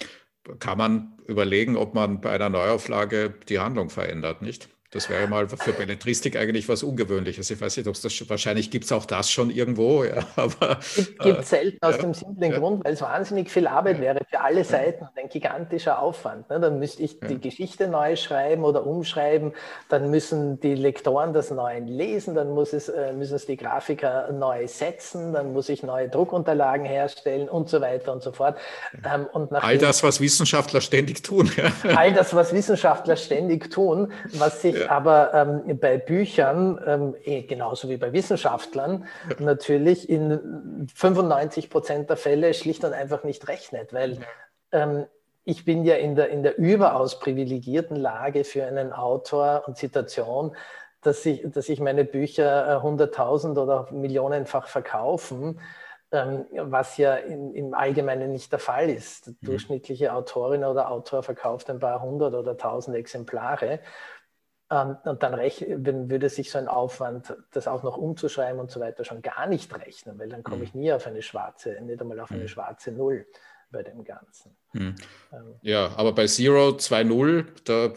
kann man überlegen, ob man bei einer Neuauflage die Handlung verändert, nicht? Das wäre mal für Belletristik eigentlich was Ungewöhnliches. Ich weiß nicht, ob es das wahrscheinlich gibt es auch das schon irgendwo, ja, aber. Gibt, äh, selten aus ja, dem simplen ja. Grund, weil es wahnsinnig viel Arbeit wäre für alle Seiten und ein gigantischer Aufwand. Ne? Dann müsste ich die Geschichte neu schreiben oder umschreiben, dann müssen die Lektoren das neu lesen, dann muss es, äh, müssen es die Grafiker neu setzen, dann muss ich neue Druckunterlagen herstellen und so weiter und so fort. Ähm, und all das, was Wissenschaftler ständig tun. all das, was Wissenschaftler ständig tun, was sich ja. aber ähm, bei Büchern, ähm, eh, genauso wie bei Wissenschaftlern, ja. natürlich in 95 Prozent der Fälle schlicht und einfach nicht rechnet, weil ähm, ich bin ja in der, in der überaus privilegierten Lage für einen Autor und Situation, dass ich, dass ich meine Bücher hunderttausend oder millionenfach verkaufen, ähm, was ja in, im Allgemeinen nicht der Fall ist. Die mhm. durchschnittliche Autorin oder Autor verkauft ein paar hundert oder tausend Exemplare. Ähm, und dann würde sich so ein Aufwand, das auch noch umzuschreiben und so weiter, schon gar nicht rechnen, weil dann komme ich mhm. nie auf eine schwarze, nicht einmal auf eine mhm. schwarze Null bei dem Ganzen. Hm. Ähm. Ja, aber bei Zero 2.0, da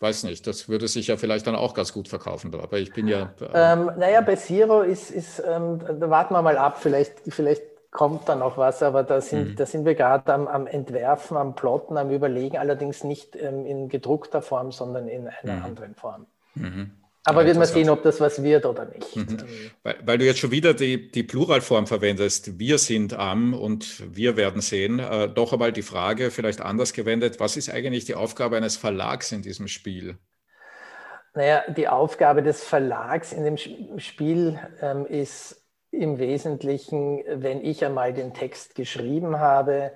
weiß nicht, das würde sich ja vielleicht dann auch ganz gut verkaufen. Aber ich bin ja. Äh, ähm, naja, bei Zero ist, ist ähm, da warten wir mal ab, vielleicht, vielleicht kommt da noch was, aber da sind, mhm. da sind wir gerade am, am, Entwerfen, am Plotten, am Überlegen, allerdings nicht ähm, in gedruckter Form, sondern in einer mhm. anderen Form. Mhm. Aber ja, wird man sehen, ob das was wird oder nicht. Mhm. Weil, weil, du jetzt schon wieder die, die Pluralform verwendest, wir sind am und wir werden sehen. Äh, doch einmal die Frage vielleicht anders gewendet, was ist eigentlich die Aufgabe eines Verlags in diesem Spiel? Naja, die Aufgabe des Verlags in dem Spiel ähm, ist im Wesentlichen, wenn ich einmal den Text geschrieben habe,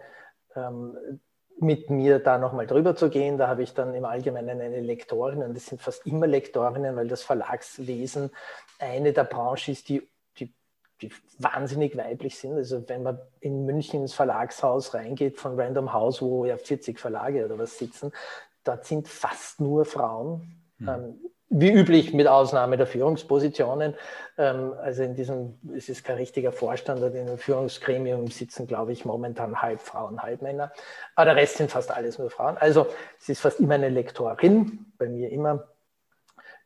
ähm, mit mir da nochmal drüber zu gehen. Da habe ich dann im Allgemeinen eine Lektorin und das sind fast immer Lektorinnen, weil das Verlagswesen eine der Branchen ist, die, die, die wahnsinnig weiblich sind. Also wenn man in München ins Verlagshaus reingeht von Random House, wo ja 40 Verlage oder was sitzen, dort sind fast nur Frauen. Mhm. Ähm, wie üblich mit Ausnahme der Führungspositionen. Ähm, also in diesem, es ist kein richtiger Vorstand oder in einem Führungsgremium sitzen, glaube ich, momentan halb Frauen, halb Männer. Aber der Rest sind fast alles nur Frauen. Also es ist fast immer eine Lektorin, bei mir immer.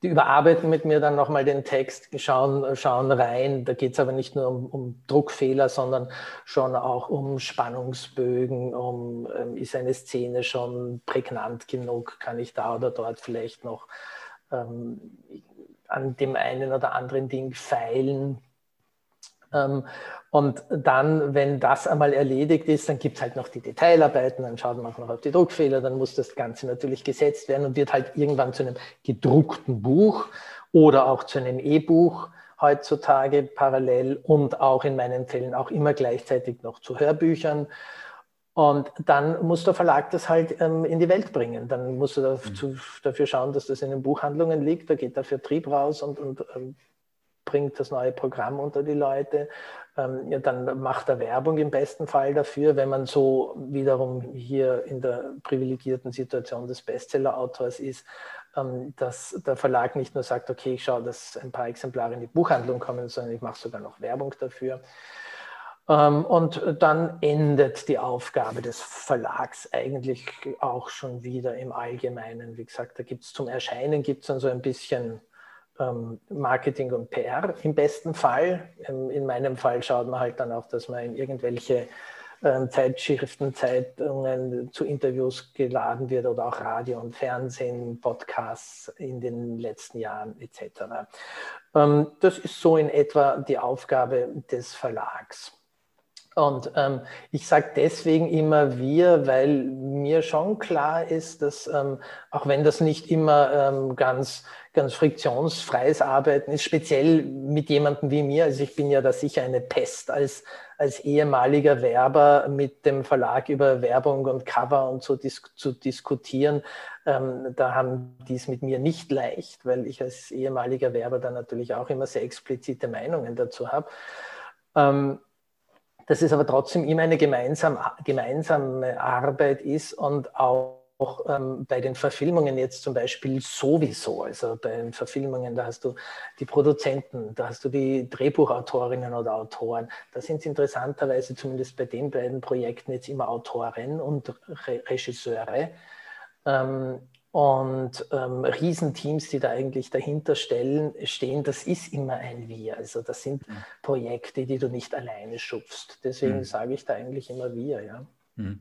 Die überarbeiten mit mir dann nochmal den Text, schauen, schauen rein. Da geht es aber nicht nur um, um, Druckfehler, sondern schon auch um Spannungsbögen, um ähm, ist eine Szene schon prägnant genug, kann ich da oder dort vielleicht noch ähm, an dem einen oder anderen Ding feilen. Ähm, und dann, wenn das einmal erledigt ist, dann gibt es halt noch die Detailarbeiten, dann schaut man auch noch auf die Druckfehler, dann muss das Ganze natürlich gesetzt werden und wird halt irgendwann zu einem gedruckten Buch oder auch zu einem E-Buch heutzutage parallel und auch in meinen Fällen auch immer gleichzeitig noch zu Hörbüchern. Und dann muss der Verlag das halt ähm, in die Welt bringen. Dann muss er dazu, mhm. dafür schauen, dass das in den Buchhandlungen liegt. Da geht der Vertrieb raus und, und ähm, bringt das neue Programm unter die Leute. Ähm, ja, dann macht er Werbung im besten Fall dafür, wenn man so wiederum hier in der privilegierten Situation des Bestseller-Autors ist, ähm, dass der Verlag nicht nur sagt, okay, ich schaue, dass ein paar Exemplare in die Buchhandlung kommen, sondern ich mache sogar noch Werbung dafür. Ähm, und dann endet die Aufgabe des Verlags eigentlich auch schon wieder im Allgemeinen. Wie gesagt, da gibt es zum Erscheinen gibt es dann so ein bisschen ähm, Marketing und PR im besten Fall. Ähm, in meinem Fall schaut man halt dann auch, dass man in irgendwelche Zeitschriften, Zeitungen zu Interviews geladen wird oder auch Radio und Fernsehen, Podcasts in den letzten Jahren etc. Das ist so in etwa die Aufgabe des Verlags. Und ähm, ich sage deswegen immer wir, weil mir schon klar ist, dass ähm, auch wenn das nicht immer ähm, ganz, ganz friktionsfreies Arbeiten ist, speziell mit jemandem wie mir, also ich bin ja da sicher eine Pest als, als ehemaliger Werber mit dem Verlag über Werbung und Cover und so dis zu diskutieren, ähm, da haben die es mit mir nicht leicht, weil ich als ehemaliger Werber dann natürlich auch immer sehr explizite Meinungen dazu habe. Dass es aber trotzdem immer eine gemeinsame, gemeinsame Arbeit ist und auch auch ähm, bei den Verfilmungen jetzt zum Beispiel sowieso. Also bei den Verfilmungen, da hast du die Produzenten, da hast du die Drehbuchautorinnen oder Autoren. Da sind es interessanterweise zumindest bei den beiden Projekten jetzt immer Autoren und Re Regisseure. Ähm, und ähm, Riesenteams, die da eigentlich dahinter stellen, stehen, das ist immer ein Wir. Also das sind mhm. Projekte, die du nicht alleine schupfst. Deswegen mhm. sage ich da eigentlich immer Wir, ja. Mhm.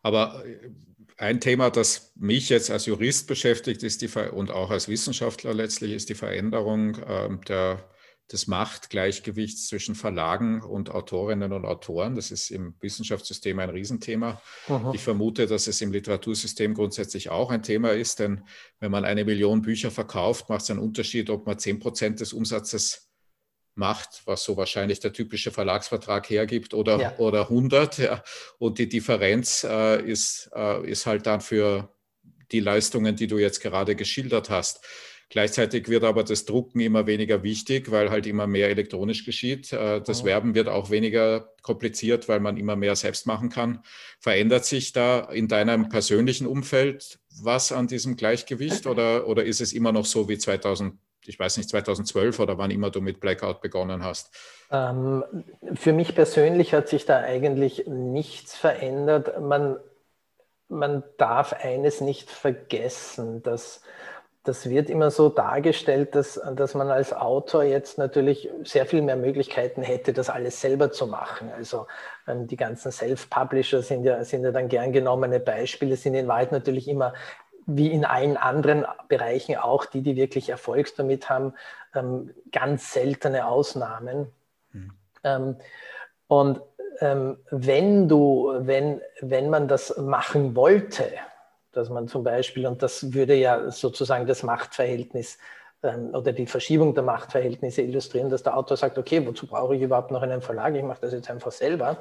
Aber äh, ein Thema, das mich jetzt als Jurist beschäftigt, ist die Ver und auch als Wissenschaftler letztlich, ist die Veränderung äh, der des Machtgleichgewichts zwischen Verlagen und Autorinnen und Autoren. Das ist im Wissenschaftssystem ein Riesenthema. Aha. Ich vermute, dass es im Literatursystem grundsätzlich auch ein Thema ist, denn wenn man eine Million Bücher verkauft, macht es einen Unterschied, ob man zehn Prozent des Umsatzes macht, was so wahrscheinlich der typische Verlagsvertrag hergibt, oder, ja. oder 100. Ja. Und die Differenz äh, ist, äh, ist halt dann für die Leistungen, die du jetzt gerade geschildert hast. Gleichzeitig wird aber das Drucken immer weniger wichtig, weil halt immer mehr elektronisch geschieht. Äh, das mhm. Werben wird auch weniger kompliziert, weil man immer mehr selbst machen kann. Verändert sich da in deinem persönlichen Umfeld was an diesem Gleichgewicht oder, oder ist es immer noch so wie 2000? ich weiß nicht, 2012 oder wann immer du mit Blackout begonnen hast? Ähm, für mich persönlich hat sich da eigentlich nichts verändert. Man, man darf eines nicht vergessen, dass das wird immer so dargestellt, dass, dass man als Autor jetzt natürlich sehr viel mehr Möglichkeiten hätte, das alles selber zu machen. Also ähm, die ganzen Self-Publisher sind ja, sind ja dann gern genommene Beispiele, sind in Wahrheit natürlich immer wie in allen anderen Bereichen auch die, die wirklich Erfolg damit haben, ähm, ganz seltene Ausnahmen. Mhm. Ähm, und ähm, wenn du, wenn, wenn man das machen wollte, dass man zum Beispiel, und das würde ja sozusagen das Machtverhältnis ähm, oder die Verschiebung der Machtverhältnisse illustrieren, dass der Autor sagt, okay, wozu brauche ich überhaupt noch einen Verlag? Ich mache das jetzt einfach selber.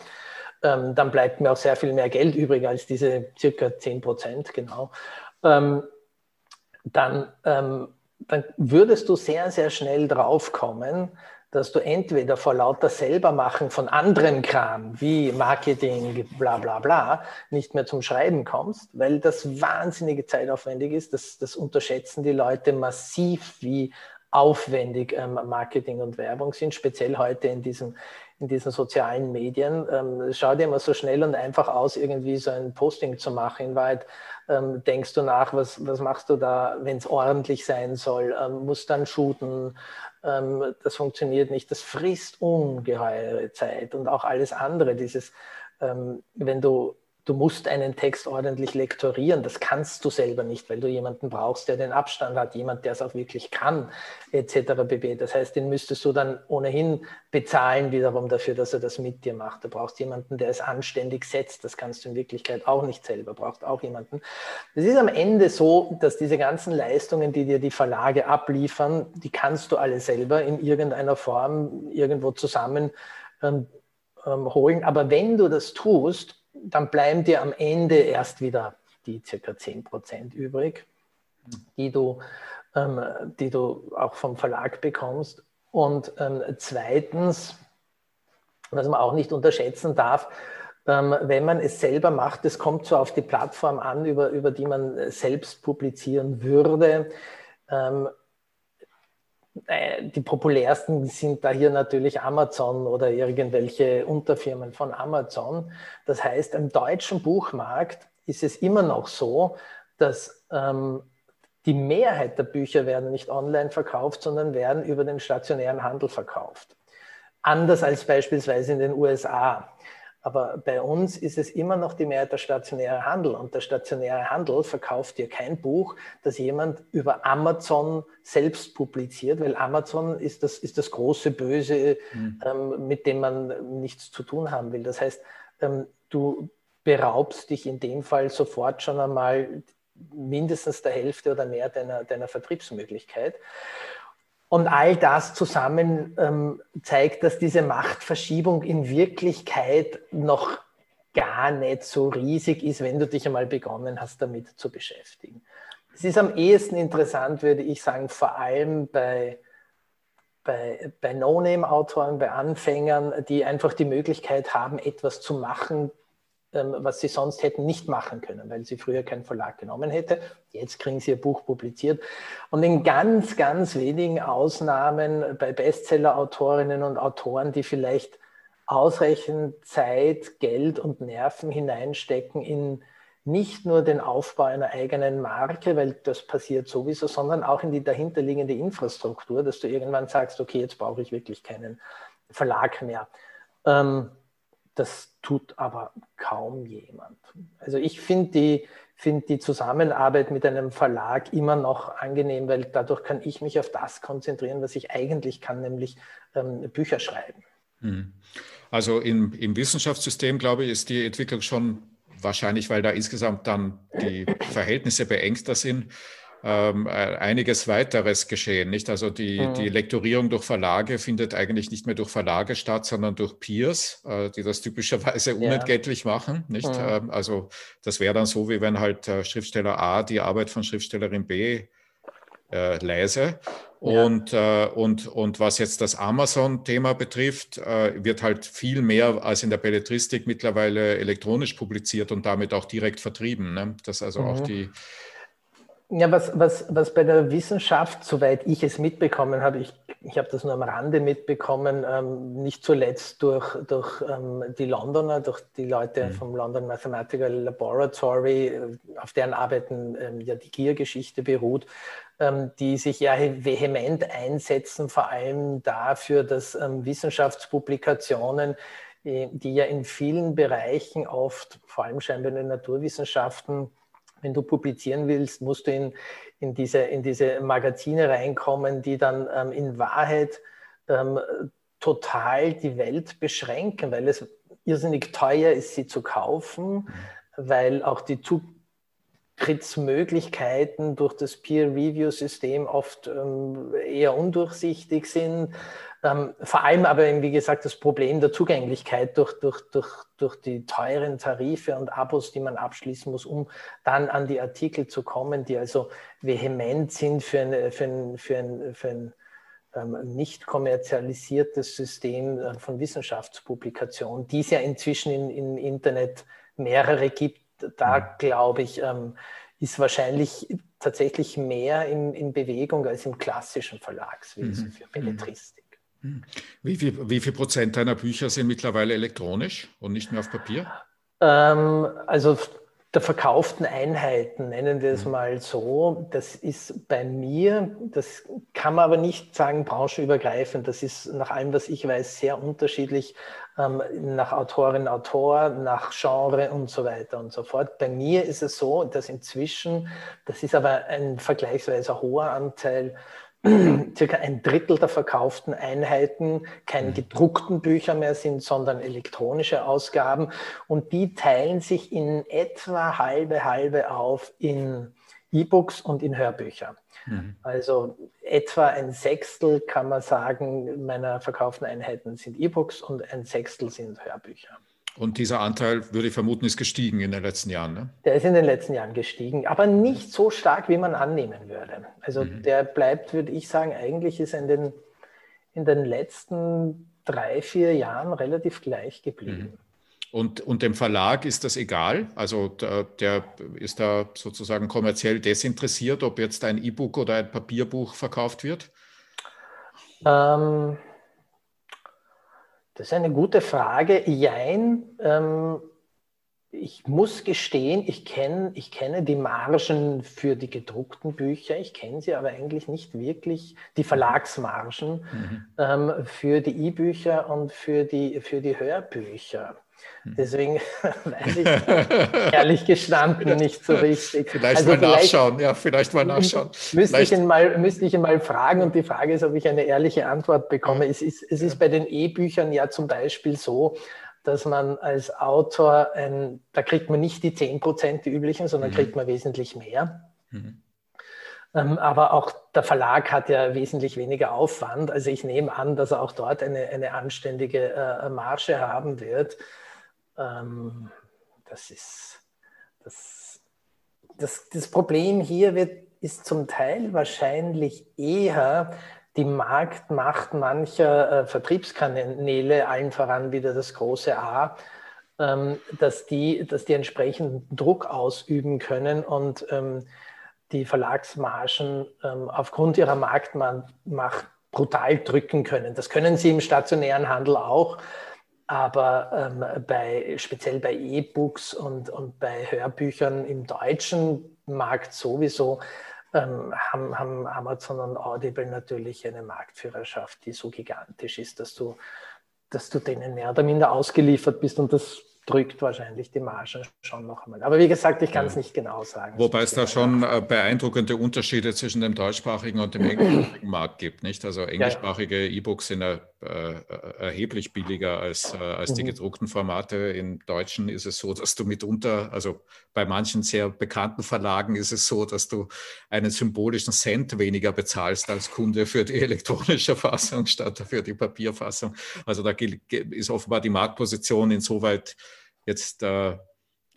Ähm, dann bleibt mir auch sehr viel mehr Geld übrig als diese circa 10 Prozent, genau. Ähm, dann, dann würdest du sehr, sehr schnell draufkommen, dass du entweder vor lauter Selbermachen von anderem Kram wie Marketing, bla bla bla, nicht mehr zum Schreiben kommst, weil das wahnsinnige zeitaufwendig ist. Das, das unterschätzen die Leute massiv, wie aufwendig ähm, Marketing und Werbung sind, speziell heute in diesem in diesen sozialen Medien. Ähm, es schaut immer so schnell und einfach aus, irgendwie so ein Posting zu machen. In Wahrheit ähm, denkst du nach, was, was machst du da, wenn es ordentlich sein soll, ähm, musst dann shooten, ähm, das funktioniert nicht, das frisst ungeheure Zeit und auch alles andere, dieses, ähm, wenn du du musst einen Text ordentlich lektorieren. Das kannst du selber nicht, weil du jemanden brauchst, der den Abstand hat, jemand, der es auch wirklich kann, etc. bb. Das heißt, den müsstest du dann ohnehin bezahlen wiederum dafür, dass er das mit dir macht. Du brauchst jemanden, der es anständig setzt. Das kannst du in Wirklichkeit auch nicht selber, brauchst auch jemanden. Es ist am Ende so, dass diese ganzen Leistungen, die dir die Verlage abliefern, die kannst du alle selber in irgendeiner Form irgendwo zusammen ähm, ähm, holen. Aber wenn du das tust, dann bleiben dir am Ende erst wieder die circa 10 Prozent übrig, die du, ähm, die du auch vom Verlag bekommst. Und ähm, zweitens, was man auch nicht unterschätzen darf, ähm, wenn man es selber macht, es kommt so auf die Plattform an, über, über die man selbst publizieren würde. Äh, die populärsten sind da hier natürlich Amazon oder irgendwelche Unterfirmen von Amazon. Das heißt, im deutschen Buchmarkt ist es immer noch so, dass ähm, die Mehrheit der Bücher werden nicht online verkauft, sondern werden über den stationären Handel verkauft. Anders als beispielsweise in den USA. Aber bei uns ist es immer noch die Mehrheit der stationäre Handel. Und der stationäre Handel verkauft dir kein Buch, das jemand über Amazon selbst publiziert, weil Amazon ist das, ist das große Böse, mhm. ähm, mit dem man nichts zu tun haben will. Das heißt, ähm, du beraubst dich in dem Fall sofort schon einmal mindestens der Hälfte oder mehr deiner, deiner Vertriebsmöglichkeit. Und all das zusammen ähm, zeigt, dass diese Machtverschiebung in Wirklichkeit noch gar nicht so riesig ist, wenn du dich einmal begonnen hast, damit zu beschäftigen. Es ist am ehesten interessant, würde ich sagen, vor allem bei, bei, bei No-Name-Autoren, bei Anfängern, die einfach die Möglichkeit haben, etwas zu machen, was sie sonst hätten nicht machen können, weil sie früher keinen Verlag genommen hätte. Jetzt kriegen sie ihr Buch publiziert. Und in ganz, ganz wenigen Ausnahmen bei Bestseller-Autorinnen und Autoren, die vielleicht ausreichend Zeit, Geld und Nerven hineinstecken in nicht nur den Aufbau einer eigenen Marke, weil das passiert sowieso, sondern auch in die dahinterliegende Infrastruktur, dass du irgendwann sagst, okay, jetzt brauche ich wirklich keinen Verlag mehr. Ähm, das tut aber kaum jemand. Also ich finde die, find die Zusammenarbeit mit einem Verlag immer noch angenehm, weil dadurch kann ich mich auf das konzentrieren, was ich eigentlich kann, nämlich ähm, Bücher schreiben. Hm. Also im, im Wissenschaftssystem, glaube ich, ist die Entwicklung schon wahrscheinlich, weil da insgesamt dann die Verhältnisse beengter sind, ähm, einiges weiteres geschehen. Nicht? Also die, mhm. die Lektorierung durch Verlage findet eigentlich nicht mehr durch Verlage statt, sondern durch Peers, äh, die das typischerweise unentgeltlich ja. machen. Nicht? Mhm. Ähm, also das wäre dann so, wie wenn halt äh, Schriftsteller A die Arbeit von Schriftstellerin B äh, lese. Ja. Und, äh, und, und was jetzt das Amazon-Thema betrifft, äh, wird halt viel mehr als in der Belletristik mittlerweile elektronisch publiziert und damit auch direkt vertrieben. Ne? Dass also mhm. auch die ja, was, was, was bei der Wissenschaft, soweit ich es mitbekommen habe, ich, ich habe das nur am Rande mitbekommen, ähm, nicht zuletzt durch, durch ähm, die Londoner, durch die Leute mhm. vom London Mathematical Laboratory, äh, auf deren Arbeiten ähm, ja die GIR-Geschichte beruht, ähm, die sich ja vehement einsetzen, vor allem dafür, dass ähm, Wissenschaftspublikationen, äh, die ja in vielen Bereichen oft, vor allem scheinbar in den Naturwissenschaften, wenn du publizieren willst, musst du in, in, diese, in diese Magazine reinkommen, die dann ähm, in Wahrheit ähm, total die Welt beschränken, weil es irrsinnig teuer ist, sie zu kaufen, mhm. weil auch die Zutrittsmöglichkeiten durch das Peer-Review-System oft ähm, eher undurchsichtig sind. Ähm, vor allem aber, wie gesagt, das Problem der Zugänglichkeit durch, durch, durch, durch die teuren Tarife und Abos, die man abschließen muss, um dann an die Artikel zu kommen, die also vehement sind für, eine, für ein, für ein, für ein ähm, nicht kommerzialisiertes System äh, von Wissenschaftspublikation, die es ja inzwischen im Internet mehrere gibt. Da mhm. glaube ich, ähm, ist wahrscheinlich tatsächlich mehr in, in Bewegung als im klassischen Verlagswesen mhm. für Belletristik. Wie viel, wie viel Prozent deiner Bücher sind mittlerweile elektronisch und nicht mehr auf Papier? Ähm, also der verkauften Einheiten, nennen wir es mhm. mal so, das ist bei mir, das kann man aber nicht sagen branchenübergreifend, das ist nach allem, was ich weiß, sehr unterschiedlich ähm, nach Autorin, Autor, nach Genre und so weiter und so fort. Bei mir ist es so, dass inzwischen, das ist aber ein vergleichsweise hoher Anteil, circa ein Drittel der verkauften Einheiten keine mhm. gedruckten Bücher mehr sind, sondern elektronische Ausgaben. Und die teilen sich in etwa halbe halbe auf in E-Books und in Hörbücher. Mhm. Also etwa ein Sechstel kann man sagen, meiner verkauften Einheiten sind E-Books und ein Sechstel sind Hörbücher. Und dieser Anteil, würde ich vermuten, ist gestiegen in den letzten Jahren. Ne? Der ist in den letzten Jahren gestiegen, aber nicht so stark, wie man annehmen würde. Also mhm. der bleibt, würde ich sagen, eigentlich ist in den, in den letzten drei, vier Jahren relativ gleich geblieben. Mhm. Und, und dem Verlag ist das egal? Also der, der, ist da sozusagen kommerziell desinteressiert, ob jetzt ein E-Book oder ein Papierbuch verkauft wird? Ähm, das ist eine gute Frage. Jein. Ähm, ich muss gestehen, ich, kenn, ich kenne die Margen für die gedruckten Bücher. Ich kenne sie aber eigentlich nicht wirklich, die Verlagsmargen mhm. ähm, für die E-Bücher und für die, für die Hörbücher. Hm. Deswegen weiß ich ehrlich gestanden nicht so richtig. Vielleicht also mal vielleicht nachschauen, ja, vielleicht mal nachschauen. Müsste ich, ihn mal, müsste ich ihn mal fragen und die Frage ist, ob ich eine ehrliche Antwort bekomme. Es ist, es ist bei den E-Büchern ja zum Beispiel so, dass man als Autor, ein, da kriegt man nicht die 10 Prozent, die üblichen, sondern mhm. kriegt man wesentlich mehr. Mhm. Ähm, aber auch der Verlag hat ja wesentlich weniger Aufwand. Also ich nehme an, dass er auch dort eine, eine anständige äh, Marge haben wird. Ähm, das ist das, das, das Problem hier wird, ist zum Teil wahrscheinlich eher die Marktmacht mancher äh, Vertriebskanäle, allen voran wieder das große A, ähm, dass, die, dass die entsprechenden Druck ausüben können und ähm, die Verlagsmargen ähm, aufgrund ihrer Marktmacht brutal drücken können. Das können sie im stationären Handel auch. Aber ähm, bei, speziell bei E-Books und, und bei Hörbüchern im deutschen Markt sowieso ähm, haben, haben Amazon und Audible natürlich eine Marktführerschaft, die so gigantisch ist, dass du, dass du denen mehr oder minder ausgeliefert bist und das drückt wahrscheinlich die Margen schon noch einmal. Aber wie gesagt, ich kann es nicht genau sagen. Wobei es da schon äh, beeindruckende Unterschiede zwischen dem deutschsprachigen und dem englischsprachigen Markt gibt, nicht? Also englischsprachige E-Books sind ja erheblich billiger als, äh, als die mhm. gedruckten Formate. Im Deutschen ist es so, dass du mitunter, also bei manchen sehr bekannten Verlagen ist es so, dass du einen symbolischen Cent weniger bezahlst als Kunde für die elektronische Fassung statt für die Papierfassung. Also da ist offenbar die Marktposition insoweit jetzt äh,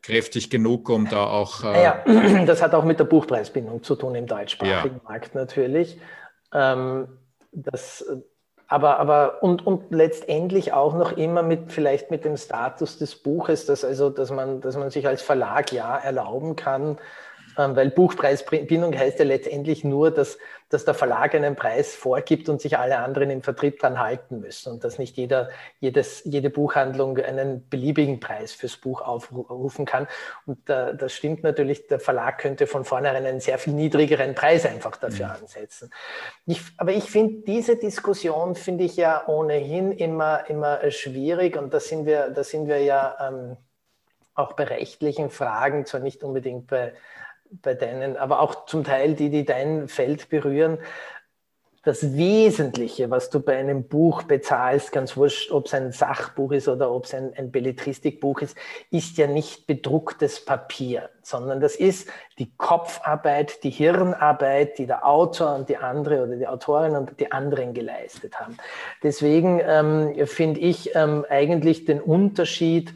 kräftig genug, um da auch. Äh ja, das hat auch mit der Buchpreisbindung zu tun im deutschsprachigen ja. Markt natürlich. Ähm, das, aber, aber und, und letztendlich auch noch immer mit vielleicht mit dem Status des Buches, dass also, dass man, dass man sich als Verlag ja erlauben kann, weil Buchpreisbindung heißt ja letztendlich nur, dass, dass der Verlag einen Preis vorgibt und sich alle anderen im Vertrieb dran halten müssen und dass nicht jeder, jedes, jede Buchhandlung einen beliebigen Preis fürs Buch aufrufen kann. Und äh, das stimmt natürlich, der Verlag könnte von vornherein einen sehr viel niedrigeren Preis einfach dafür mhm. ansetzen. Ich, aber ich finde, diese Diskussion finde ich ja ohnehin immer, immer schwierig und da sind wir, da sind wir ja ähm, auch bei rechtlichen Fragen, zwar nicht unbedingt bei bei deinen, aber auch zum Teil die, die dein Feld berühren. Das Wesentliche, was du bei einem Buch bezahlst, ganz wurscht, ob es ein Sachbuch ist oder ob es ein, ein Belletristikbuch ist, ist ja nicht bedrucktes Papier, sondern das ist die Kopfarbeit, die Hirnarbeit, die der Autor und die andere oder die Autorin und die anderen geleistet haben. Deswegen ähm, finde ich ähm, eigentlich den Unterschied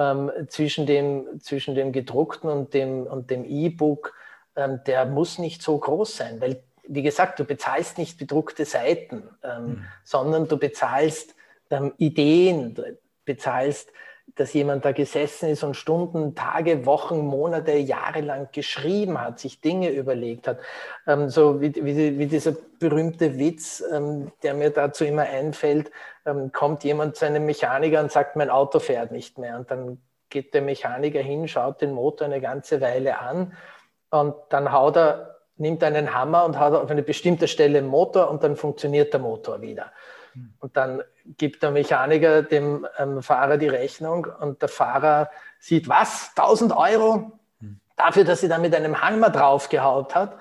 ähm, zwischen, dem, zwischen dem gedruckten und dem, und dem E-Book, ähm, der muss nicht so groß sein, weil, wie gesagt, du bezahlst nicht bedruckte Seiten, ähm, mhm. sondern du bezahlst ähm, Ideen, du bezahlst dass jemand da gesessen ist und Stunden, Tage, Wochen, Monate, Jahre lang geschrieben hat, sich Dinge überlegt hat. Ähm, so wie, wie, wie, dieser berühmte Witz, ähm, der mir dazu immer einfällt, ähm, kommt jemand zu einem Mechaniker und sagt, mein Auto fährt nicht mehr. Und dann geht der Mechaniker hin, schaut den Motor eine ganze Weile an und dann haut er, nimmt einen Hammer und haut auf eine bestimmte Stelle im Motor und dann funktioniert der Motor wieder. Und dann gibt der Mechaniker dem ähm, Fahrer die Rechnung und der Fahrer sieht, was, 1000 Euro dafür, dass sie da mit einem Hammer draufgehaut hat.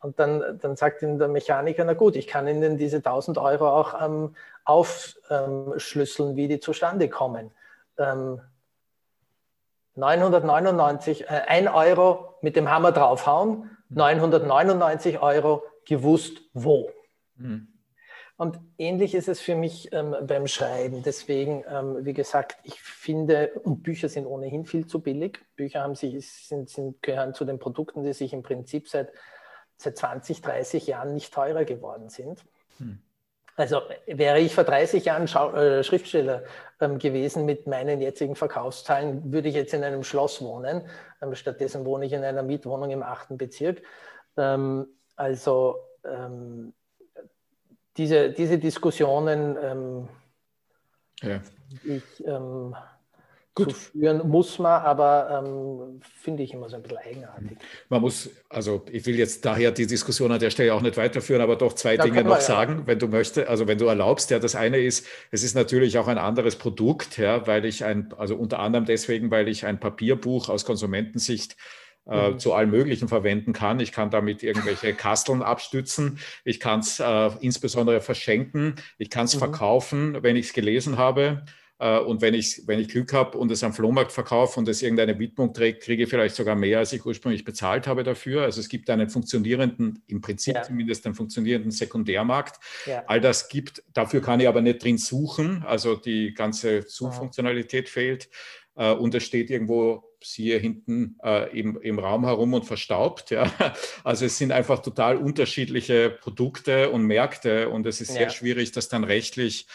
Und dann, dann sagt ihm der Mechaniker, na gut, ich kann Ihnen diese 1000 Euro auch ähm, aufschlüsseln, wie die zustande kommen. Ähm, 999, äh, 1 Euro mit dem Hammer draufhauen, 999 Euro gewusst wo. Mhm. Und ähnlich ist es für mich ähm, beim Schreiben. Deswegen, ähm, wie gesagt, ich finde, und Bücher sind ohnehin viel zu billig. Bücher haben sich, sind, sind, gehören zu den Produkten, die sich im Prinzip seit, seit 20, 30 Jahren nicht teurer geworden sind. Hm. Also wäre ich vor 30 Jahren Schau äh, Schriftsteller ähm, gewesen mit meinen jetzigen Verkaufszahlen, würde ich jetzt in einem Schloss wohnen. Ähm, stattdessen wohne ich in einer Mietwohnung im achten Bezirk. Ähm, also ähm, diese, diese Diskussionen ähm, ja. ich, ähm, Gut. zu führen muss man, aber ähm, finde ich immer so ein bisschen eigenartig. Man muss, also ich will jetzt daher die Diskussion an der Stelle auch nicht weiterführen, aber doch zwei ja, Dinge noch wir, sagen, ja. wenn du möchtest, also wenn du erlaubst. Ja, das eine ist, es ist natürlich auch ein anderes Produkt, ja, weil ich ein, also unter anderem deswegen, weil ich ein Papierbuch aus Konsumentensicht äh, mhm. zu allem Möglichen verwenden kann. Ich kann damit irgendwelche Kasteln abstützen. Ich kann es äh, insbesondere verschenken. Ich kann es mhm. verkaufen, wenn ich es gelesen habe. Äh, und wenn ich, wenn ich Glück habe und es am Flohmarkt verkaufe und es irgendeine Widmung trägt, kriege ich vielleicht sogar mehr, als ich ursprünglich bezahlt habe dafür. Also es gibt einen funktionierenden, im Prinzip ja. zumindest einen funktionierenden Sekundärmarkt. Ja. All das gibt, dafür kann ich aber nicht drin suchen. Also die ganze Suchfunktionalität fehlt. Äh, und es steht irgendwo siehe hinten äh, im, im Raum herum und verstaubt. Ja. Also es sind einfach total unterschiedliche Produkte und Märkte und es ist sehr ja. schwierig, das dann rechtlich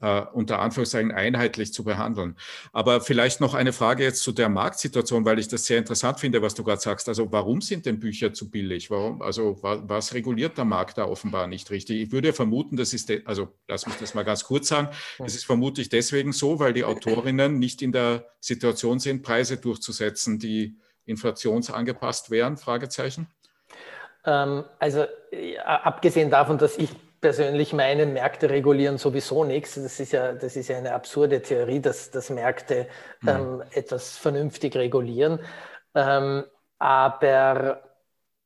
äh, unter Anführungszeichen einheitlich zu behandeln. Aber vielleicht noch eine Frage jetzt zu der Marktsituation, weil ich das sehr interessant finde, was du gerade sagst. Also warum sind denn Bücher zu billig? Warum, also was, was reguliert der Markt da offenbar nicht richtig? Ich würde vermuten, das ist, also lass mich das mal ganz kurz sagen, es ist vermutlich deswegen so, weil die Autorinnen nicht in der Situation sind, Preise durchzusetzen, die inflationsangepasst wären? Fragezeichen. Ähm, also abgesehen davon, dass ich persönlich meinen, Märkte regulieren sowieso nichts. Das ist ja, das ist ja eine absurde Theorie, dass, dass Märkte mhm. ähm, etwas vernünftig regulieren. Ähm, aber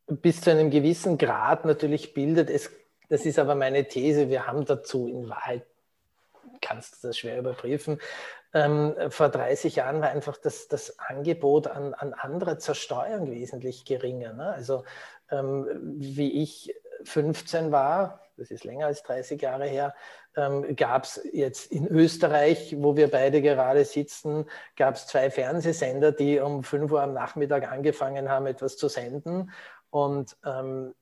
bis zu einem gewissen Grad natürlich bildet es, das ist aber meine These, wir haben dazu in Wahrheit kannst das schwer überprüfen. Ähm, vor 30 Jahren war einfach das, das Angebot an, an andere Zersteuerung wesentlich geringer. Ne? Also ähm, wie ich 15 war, das ist länger als 30 Jahre her, ähm, gab es jetzt in Österreich, wo wir beide gerade sitzen, gab es zwei Fernsehsender, die um 5 Uhr am Nachmittag angefangen haben, etwas zu senden. Und ähm,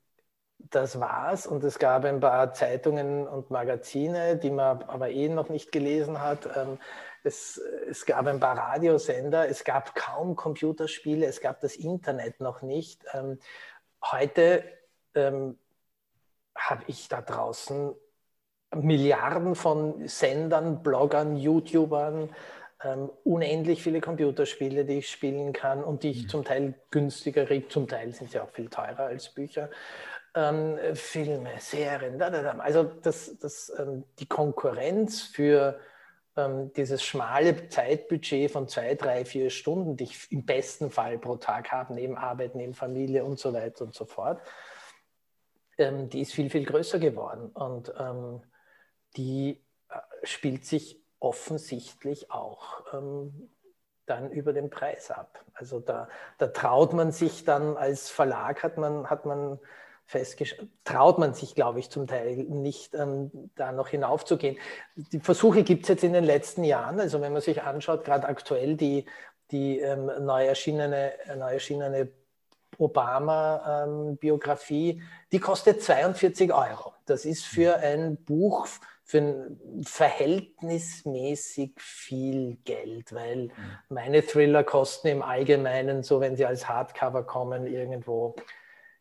das war's. Und es gab ein paar Zeitungen und Magazine, die man aber eh noch nicht gelesen hat. Ähm, es, es, gab ein paar Radiosender, es gab kaum Computerspiele, es gab das Internet noch nicht. Ähm, heute ähm, habe ich da draußen Milliarden von Sendern, Bloggern, YouTubern, ähm, unendlich viele Computerspiele, die ich spielen kann und die ich mhm. zum Teil günstiger kriege, zum Teil sind sie auch viel teurer als Bücher. Ähm, Filme, Serien, da, da, da. also das, das, ähm, die Konkurrenz für ähm, dieses schmale Zeitbudget von zwei, drei, vier Stunden, die ich im besten Fall pro Tag habe, neben Arbeit, neben Familie und so weiter und so fort, ähm, die ist viel, viel größer geworden. Und ähm, die äh, spielt sich offensichtlich auch ähm, dann über den Preis ab. Also da, da, traut man sich dann als Verlag, hat man, hat man festgestellt, traut man sich, glaube ich, zum Teil nicht, ähm, da noch hinaufzugehen. Die Versuche gibt es jetzt in den letzten Jahren. Also wenn man sich anschaut, gerade aktuell die, die ähm, neu erschienene, neu erschienene Obama-Biografie, ähm, die kostet 42 Euro. Das ist für ein Buch für verhältnismäßig viel Geld, weil mhm. meine Thriller kosten im Allgemeinen, so wenn sie als Hardcover kommen, irgendwo,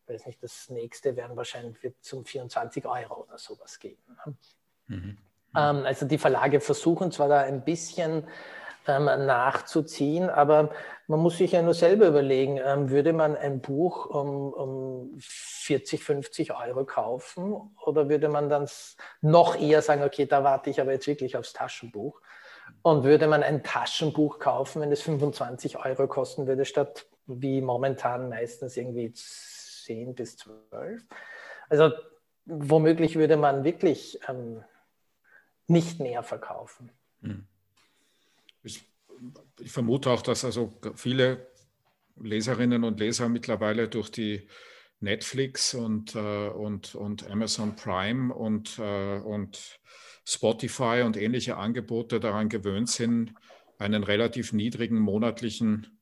ich weiß nicht, das nächste werden wahrscheinlich wird zum 24 Euro oder sowas geben. Ne? Mhm. Ähm, also die Verlage versuchen zwar da ein bisschen nachzuziehen. Aber man muss sich ja nur selber überlegen, ähm, würde man ein Buch um, um 40, 50 Euro kaufen oder würde man dann noch eher sagen, okay, da warte ich aber jetzt wirklich aufs Taschenbuch. Und würde man ein Taschenbuch kaufen, wenn es 25 Euro kosten würde, statt wie momentan meistens irgendwie 10 bis 12? Also womöglich würde man wirklich ähm, nicht mehr verkaufen. Mhm ich, vermute auch, dass also viele Leserinnen und Leser mittlerweile durch die Netflix und, äh, und, und Amazon Prime und, äh, und Spotify und ähnliche Angebote daran gewöhnt sind, einen relativ niedrigen monatlichen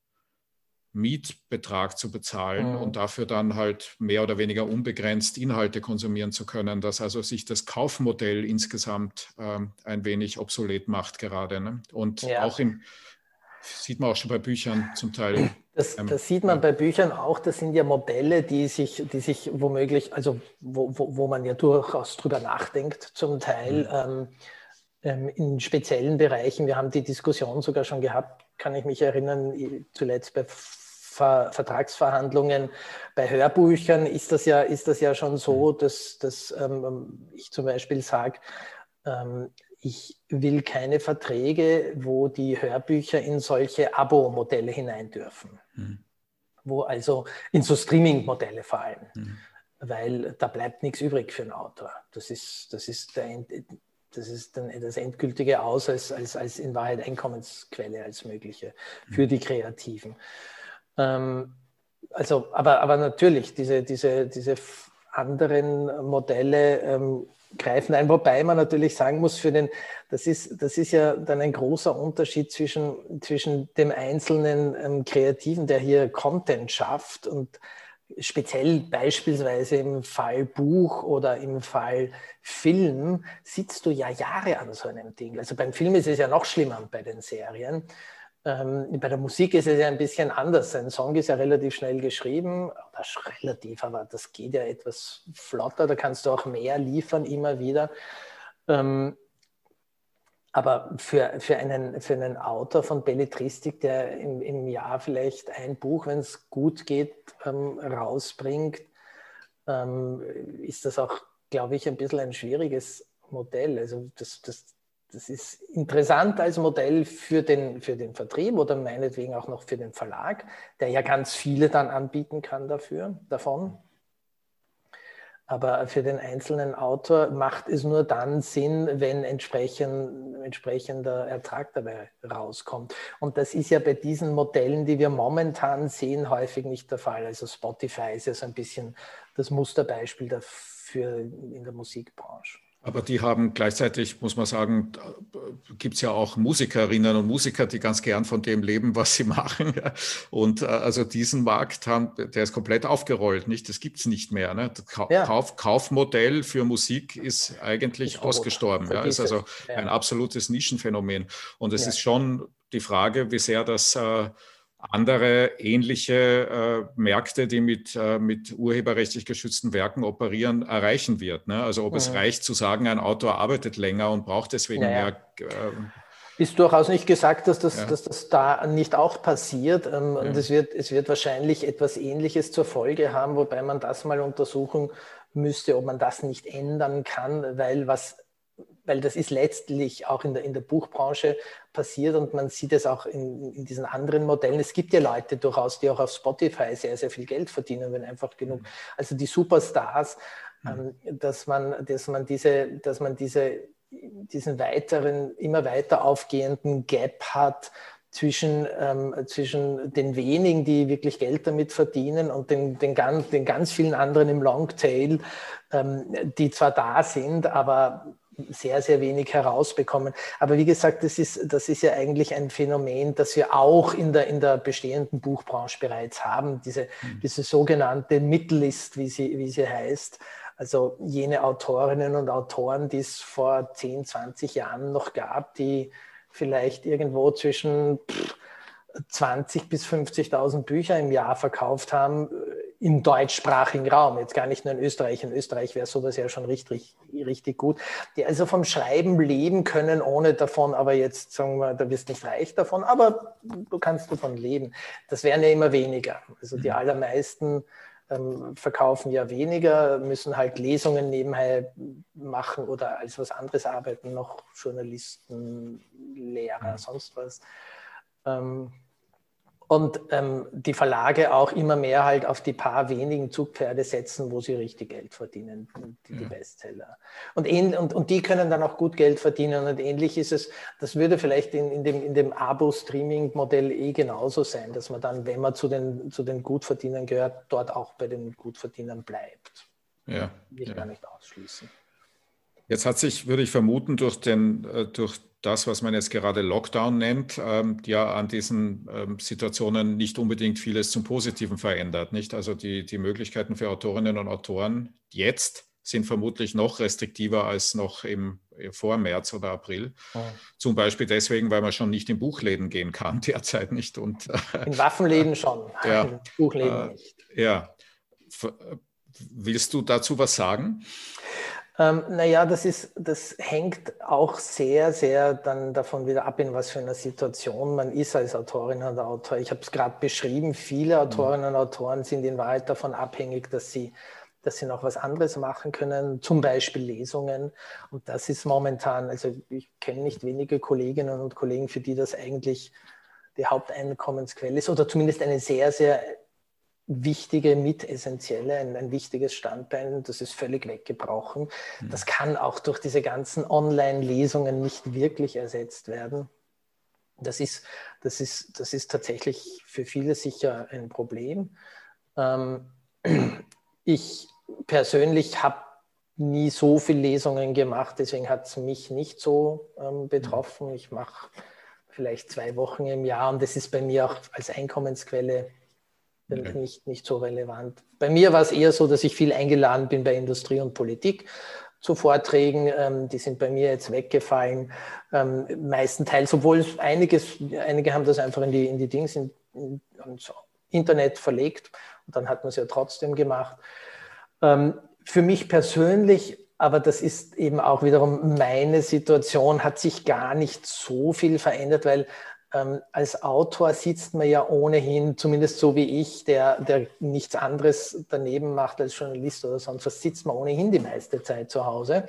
Mietbetrag zu bezahlen mhm. und dafür dann halt mehr oder weniger unbegrenzt Inhalte konsumieren zu können, dass also sich das Kaufmodell insgesamt ähm, ein wenig obsolet macht gerade. Ne? Und ja. auch in, sieht man auch schon bei Büchern zum Teil. Das, ähm, das sieht man bei Büchern auch, das sind ja Modelle, die sich, die sich womöglich, also wo, wo, wo man ja durchaus drüber nachdenkt, zum Teil. Mhm. Ähm, ähm in speziellen Bereichen. Wir haben die Diskussion sogar schon gehabt, kann ich mich erinnern, zuletzt bei Ver Vertragsverhandlungen. Bei Hörbüchern ist das ja, ist das ja schon so, mhm. dass, dass ähm, ich zum Beispiel sage, ähm, ich will keine Verträge, wo die Hörbücher in solche Abo-Modelle hinein dürfen. Mhm. Wo also in so Streaming-Modelle fallen. Mhm. Weil da bleibt nichts übrig für einen Autor. Das ist, das ist, der, das, ist dann das endgültige Aus als, als, als in Wahrheit Einkommensquelle als mögliche für mhm. die Kreativen. Ähm, also, aber, aber natürlich, diese, diese, diese anderen Modelle ähm, greifen ein, wobei man natürlich sagen muss, für den, das, ist, das ist ja dann ein großer Unterschied zwischen, zwischen dem einzelnen ähm, Kreativen, der hier Content schafft und speziell beispielsweise im Fall Buch oder im Fall Film sitzt du ja Jahre an so einem Ding. Also beim Film ist es ja noch schlimmer bei den Serien. Ähm, bei der Musik ist es ja ein bisschen anders. Ein Song ist ja relativ schnell geschrieben, oder relativ, aber das geht ja etwas flotter, da kannst du auch mehr liefern immer wieder. Ähm, aber für, für, einen, für einen Autor von Belletristik, der im, im Jahr vielleicht ein Buch, wenn es gut geht, ähm, rausbringt, ähm, ist das auch, glaube ich, ein bisschen ein schwieriges Modell. Also das, das das ist interessant als Modell für den, für den Vertrieb oder meinetwegen auch noch für den Verlag, der ja ganz viele dann anbieten kann dafür, davon. Aber für den einzelnen Autor macht es nur dann Sinn, wenn entsprechend, entsprechender Ertrag dabei rauskommt. Und das ist ja bei diesen Modellen, die wir momentan sehen, häufig nicht der Fall. Also Spotify ist ja so ein bisschen das Musterbeispiel dafür in der Musikbranche. Aber die haben gleichzeitig, muss man sagen, gibt es ja auch Musikerinnen und Musiker, die ganz gern von dem leben, was sie machen. Und äh, also diesen Markt haben, der ist komplett aufgerollt, nicht? Das gibt es nicht mehr. Ne? Ja. Kauf, Kaufmodell für Musik ist eigentlich ist ausgestorben. Ja? Ist also ja. ein absolutes Nischenphänomen. Und es ja. ist schon die Frage, wie sehr das äh, andere ähnliche äh, Märkte, die mit, äh, mit urheberrechtlich geschützten Werken operieren, erreichen wird. Ne? Also ob mhm. es reicht zu sagen, ein Autor arbeitet länger und braucht deswegen ja, mehr. Äh, ist durchaus nicht gesagt, dass das, ja. dass das da nicht auch passiert. Ähm, ja. Und es wird, es wird wahrscheinlich etwas Ähnliches zur Folge haben, wobei man das mal untersuchen müsste, ob man das nicht ändern kann, weil was weil das ist letztlich auch in der, in der Buchbranche passiert und man sieht es auch in, in diesen anderen Modellen. Es gibt ja Leute durchaus, die auch auf Spotify sehr, sehr viel Geld verdienen, wenn einfach genug, also die Superstars, mhm. ähm, dass, man, dass man diese, dass man diese, diesen weiteren, immer weiter aufgehenden Gap hat, zwischen, ähm, zwischen den wenigen, die wirklich Geld damit verdienen und den, den, ganz, den ganz vielen anderen im Longtail, ähm, die zwar da sind, aber sehr, sehr wenig herausbekommen. Aber wie gesagt, das ist, das ist ja eigentlich ein Phänomen, das wir auch in der, in der bestehenden Buchbranche bereits haben, diese, mhm. diese sogenannte Mittellist, wie sie, wie sie heißt. Also jene Autorinnen und Autoren, die es vor 10, 20 Jahren noch gab, die vielleicht irgendwo zwischen 20 bis 50.000 Bücher im Jahr verkauft haben, im deutschsprachigen Raum, jetzt gar nicht nur in Österreich. In Österreich wäre sowas ja schon richtig, richtig gut. Die also vom Schreiben leben können, ohne davon, aber jetzt sagen wir, da wirst nicht reich davon, aber du kannst davon leben. Das wären ja immer weniger. Also die mhm. allermeisten ähm, verkaufen ja weniger, müssen halt Lesungen nebenher machen oder als was anderes arbeiten, noch Journalisten, Lehrer, mhm. sonst was. Ähm, und ähm, die Verlage auch immer mehr halt auf die paar wenigen Zugpferde setzen, wo sie richtig Geld verdienen, die, die Bestseller. Und, und, und die können dann auch gut Geld verdienen. Und ähnlich ist es, das würde vielleicht in, in dem, in dem Abo-Streaming-Modell eh genauso sein, dass man dann, wenn man zu den, zu den Gutverdienern gehört, dort auch bei den Gutverdienern bleibt. Ja. Will ich ja. gar nicht ausschließen. Jetzt hat sich, würde ich vermuten, durch, den, äh, durch das, was man jetzt gerade Lockdown nennt, ähm, ja an diesen ähm, Situationen nicht unbedingt vieles zum Positiven verändert. Nicht? Also die, die Möglichkeiten für Autorinnen und Autoren jetzt sind vermutlich noch restriktiver als noch im, äh, vor März oder April. Oh. Zum Beispiel deswegen, weil man schon nicht in Buchläden gehen kann derzeit nicht. Und, äh, in Waffenläden schon, ja, in Buchläden äh, nicht. Ja. Willst du dazu was sagen? Ähm, naja, das, ist, das hängt auch sehr, sehr dann davon wieder ab, in was für einer Situation man ist als Autorin oder Autor. Ich habe es gerade beschrieben, viele mhm. Autorinnen und Autoren sind in Wahrheit davon abhängig, dass sie, dass sie noch was anderes machen können, zum Beispiel Lesungen. Und das ist momentan, also ich kenne nicht wenige Kolleginnen und Kollegen, für die das eigentlich die Haupteinkommensquelle ist oder zumindest eine sehr, sehr wichtige, mitessentielle, ein, ein wichtiges Standbein, das ist völlig weggebrochen. Mhm. Das kann auch durch diese ganzen Online-Lesungen nicht wirklich ersetzt werden. Das ist, das, ist, das ist tatsächlich für viele sicher ein Problem. Ähm, ich persönlich habe nie so viele Lesungen gemacht, deswegen hat es mich nicht so ähm, betroffen. Ich mache vielleicht zwei Wochen im Jahr und das ist bei mir auch als Einkommensquelle okay. nicht, nicht so relevant. Bei mir war es eher so, dass ich viel eingeladen bin bei Industrie und Politik zu Vorträgen. Ähm, die sind bei mir jetzt weggefallen, ähm, meistenteils, obwohl einiges, einige haben das einfach in die, in die Dings, in, in, ins Internet verlegt und dann hat man es ja trotzdem gemacht. Ähm, für mich persönlich, aber das ist eben auch wiederum meine Situation, hat sich gar nicht so viel verändert, weil ähm, als Autor sitzt man ja ohnehin, zumindest so wie ich, der, der nichts anderes daneben macht als Journalist oder sonst was, sitzt man ohnehin die meiste Zeit zu Hause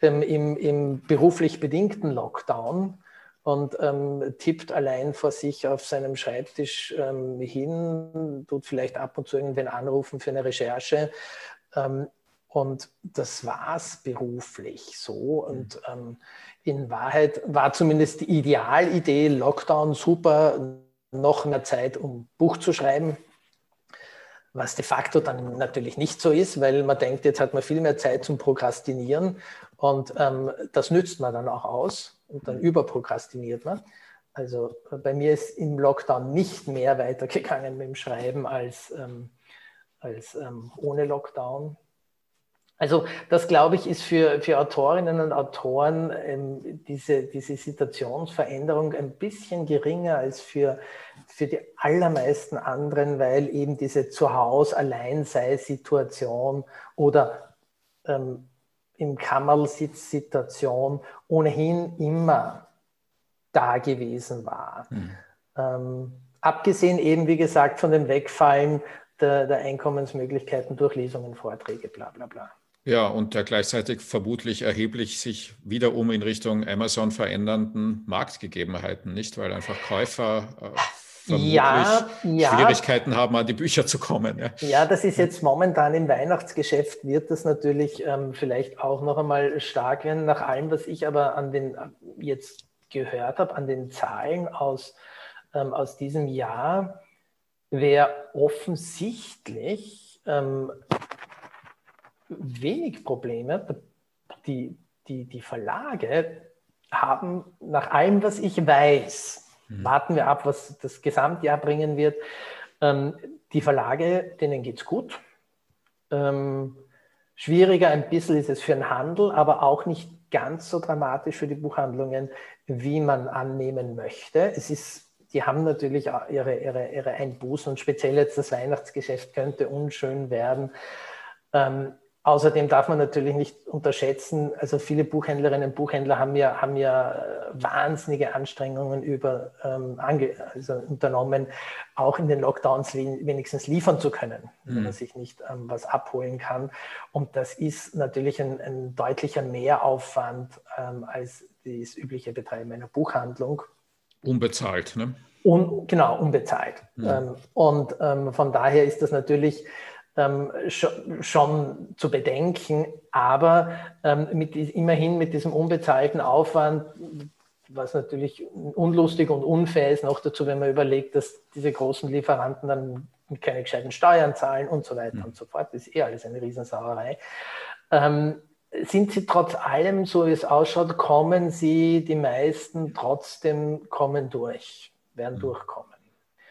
ähm, im, im beruflich bedingten Lockdown und ähm, tippt allein vor sich auf seinem Schreibtisch ähm, hin, tut vielleicht ab und zu irgendwen anrufen für eine Recherche. Ähm, und das war es beruflich so. Und ähm, in Wahrheit war zumindest die Idealidee, Lockdown super, noch mehr Zeit, um Buch zu schreiben. Was de facto dann natürlich nicht so ist, weil man denkt, jetzt hat man viel mehr Zeit zum Prokrastinieren und ähm, das nützt man dann auch aus und dann überprokrastiniert man. Also bei mir ist im Lockdown nicht mehr weitergegangen mit dem Schreiben als, ähm, als ähm, ohne Lockdown. Also das, glaube ich, ist für, für Autorinnen und Autoren ähm, diese, diese Situationsveränderung ein bisschen geringer als für, für die allermeisten anderen, weil eben diese Zuhause-Alleinsei-Situation oder ähm, im Kammerlsitz-Situation ohnehin immer da gewesen war. Mhm. Ähm, abgesehen eben, wie gesagt, von dem Wegfallen der, der Einkommensmöglichkeiten durch Lesungen, Vorträge, bla bla bla. Ja, und der gleichzeitig vermutlich erheblich sich wiederum in Richtung Amazon verändernden Marktgegebenheiten, nicht? Weil einfach Käufer äh, vermutlich ja, ja. Schwierigkeiten haben, an die Bücher zu kommen. Ja. ja, das ist jetzt momentan im Weihnachtsgeschäft, wird das natürlich ähm, vielleicht auch noch einmal stark werden. Nach allem, was ich aber an den jetzt gehört habe, an den Zahlen aus, ähm, aus diesem Jahr, wäre offensichtlich ähm, wenig Probleme. Die, die, die Verlage haben nach allem, was ich weiß, mhm. warten wir ab, was das Gesamtjahr bringen wird. Ähm, die Verlage, denen geht es gut. Ähm, schwieriger ein bisschen ist es für den Handel, aber auch nicht ganz so dramatisch für die Buchhandlungen, wie man annehmen möchte. Es ist, die haben natürlich ihre, ihre, ihre Einbußen und speziell jetzt das Weihnachtsgeschäft könnte unschön werden. Ähm, Außerdem darf man natürlich nicht unterschätzen, also viele Buchhändlerinnen und Buchhändler haben ja, haben ja äh, wahnsinnige Anstrengungen über, ähm, ange, also unternommen, auch in den Lockdowns wenigstens liefern zu können, mhm. wenn man sich nicht ähm, was abholen kann. Und das ist natürlich ein, ein deutlicher Mehraufwand ähm, als das übliche Betreiben einer Buchhandlung. Unbezahlt, ne? Un, genau, unbezahlt. Mhm. und ähm, von daher ist das natürlich ähm, schon, schon, zu bedenken, aber ähm, mit, immerhin mit diesem unbezahlten Aufwand, was natürlich unlustig und unfair ist, noch dazu, wenn man überlegt, dass diese großen Lieferanten dann keine gescheiten Steuern zahlen und so weiter mhm. und so fort. Das ist eh alles eine Riesensauerei. Ähm, sind sie trotz allem, so wie es ausschaut, kommen sie, die meisten trotzdem kommen durch, werden mhm. durchkommen,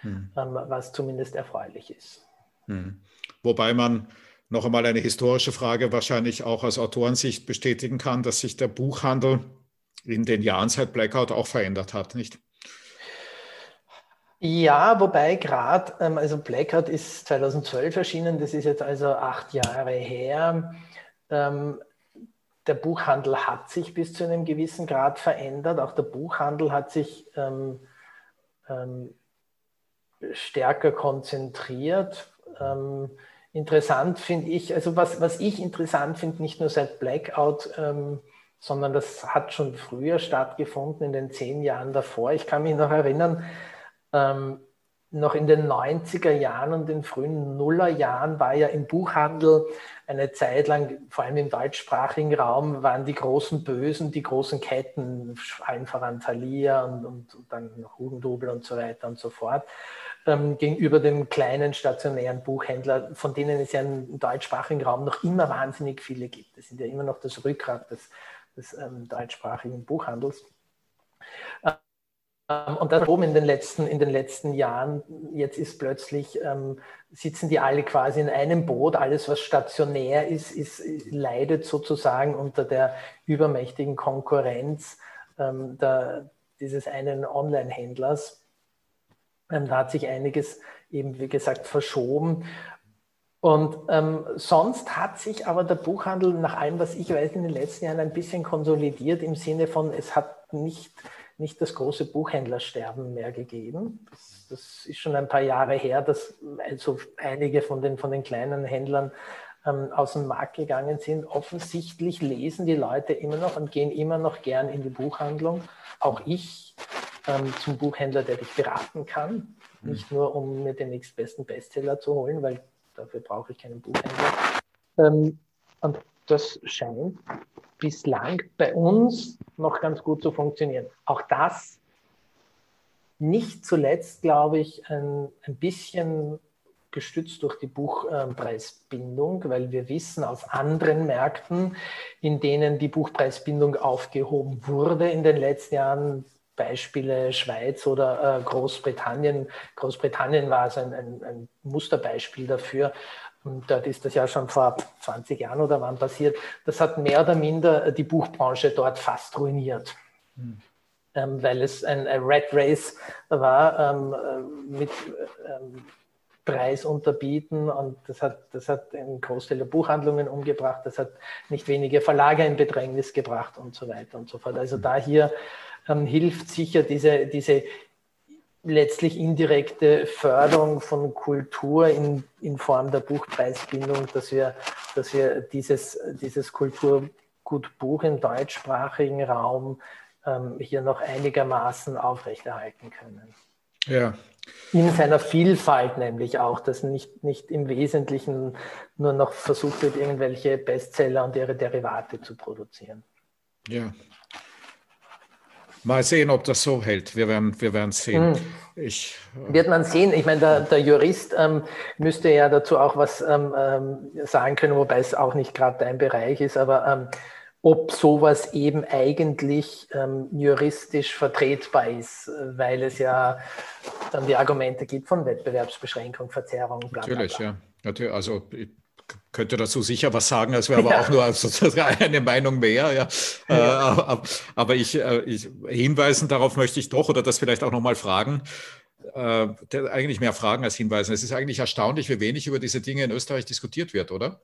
mhm. Was zumindest erfreulich ist. Mhm. Wobei man noch einmal eine historische Frage wahrscheinlich auch aus Autorensicht bestätigen kann, dass sich der Buchhandel in den Jahren seit Blackout auch verändert hat, nicht? Ja, wobei gerade, ähm, also Blackout ist 2012 erschienen, das ist jetzt also acht Jahre her. Ähm, der Buchhandel hat sich bis zu einem gewissen Grad verändert. Auch der Buchhandel hat sich ähm, stärker konzentriert. Ähm, interessant finde ich, also was, was ich interessant finde, nicht nur seit Blackout, ähm, sondern das hat schon früher stattgefunden, in den zehn Jahren davor. Ich kann mich noch erinnern, ähm, noch in den 90er Jahren und den frühen Nullerjahren war ja im Buchhandel eine Zeit lang, vor allem im deutschsprachigen Raum, waren die großen Bösen, die großen Ketten, allen voran Thalia und, und, und dann Hugendubel und so weiter und so fort ähm, gegenüber dem kleinen stationären Buchhändler, von denen es ja im deutschsprachigen Raum noch immer wahnsinnig viele gibt. Das sind ja immer noch das Rückgrat des, des ähm, deutschsprachigen Buchhandels. Ähm, und das oben in den letzten, in den letzten Jahren, jetzt ist plötzlich, ähm, sitzen die alle quasi in einem Boot. Alles, was stationär ist, ist leidet sozusagen unter der übermächtigen Konkurrenz ähm, der, dieses einen Online-Händlers. Ähm, da hat sich einiges eben, wie gesagt, verschoben. Und ähm, sonst hat sich aber der Buchhandel nach allem, was ich weiß, in den letzten Jahren ein bisschen konsolidiert im Sinne von, es hat nicht, nicht das große Buchhändlersterben mehr gegeben. Das, das ist schon ein paar Jahre her, dass also einige von den, von den kleinen Händlern ähm, aus dem Markt gegangen sind. Offensichtlich lesen die Leute immer noch und gehen immer noch gern in die Buchhandlung. Auch ich ähm, zum Buchhändler, der dich beraten kann. Mhm. Nicht nur, um mir den nächstbesten Bestseller zu holen, weil dafür brauche ich keinen Buchhändler. Ähm, Und das scheint bislang bei uns noch ganz gut zu funktionieren. Auch das nicht zuletzt, glaube ich, ein, ein bisschen gestützt durch die Buchpreisbindung, weil wir wissen aus anderen Märkten, in denen die Buchpreisbindung aufgehoben wurde in den letzten Jahren, Beispiele Schweiz oder äh, Großbritannien. Großbritannien war also ein, ein, ein, Musterbeispiel dafür. Und dort ist das ja schon vor 20 Jahren oder wann passiert. Das hat mehr oder minder die Buchbranche dort fast ruiniert. Hm. Ähm, weil es ein, ein Red Race war ähm, äh, mit ähm, Preis unterbieten und das hat, das hat einen Großteil der Buchhandlungen umgebracht, das hat nicht wenige Verlage in Bedrängnis gebracht und so weiter und so fort. Also da hier ähm, hilft sicher diese, diese letztlich indirekte Förderung von Kultur in, in Form der Buchpreisbindung, dass wir, dass wir dieses, dieses Kulturgutbuch im deutschsprachigen Raum ähm, hier noch einigermaßen aufrechterhalten können. Ja. In seiner Vielfalt nämlich auch, dass nicht, nicht im Wesentlichen nur noch versucht wird, irgendwelche Bestseller und ihre Derivate zu produzieren. Ja, Mal sehen, ob das so hält. Wir werden, wir werden sehen. Hm. Ich, äh, Wird man sehen. Ich meine, der, der Jurist ähm, müsste ja dazu auch was ähm, ähm sagen können, wobei es auch nicht gerade dein Bereich ist, aber ähm, ob sowas eben eigentlich ähm, juristisch vertretbar ist, weil es ja dann die Argumente gibt von Wettbewerbsbeschränkung, Verzerrung, bla, Natürlich, bla, bla. ja. Natürlich, also könnte dazu sicher was sagen, es wäre aber ja. auch nur eine Meinung mehr. Ja. ja. Äh, aber ich, äh, ich, hinweisen darauf möchte ich doch oder das vielleicht auch nochmal fragen. Äh, eigentlich mehr Fragen als hinweisen. Es ist eigentlich erstaunlich, wie wenig über diese Dinge in Österreich diskutiert wird, oder?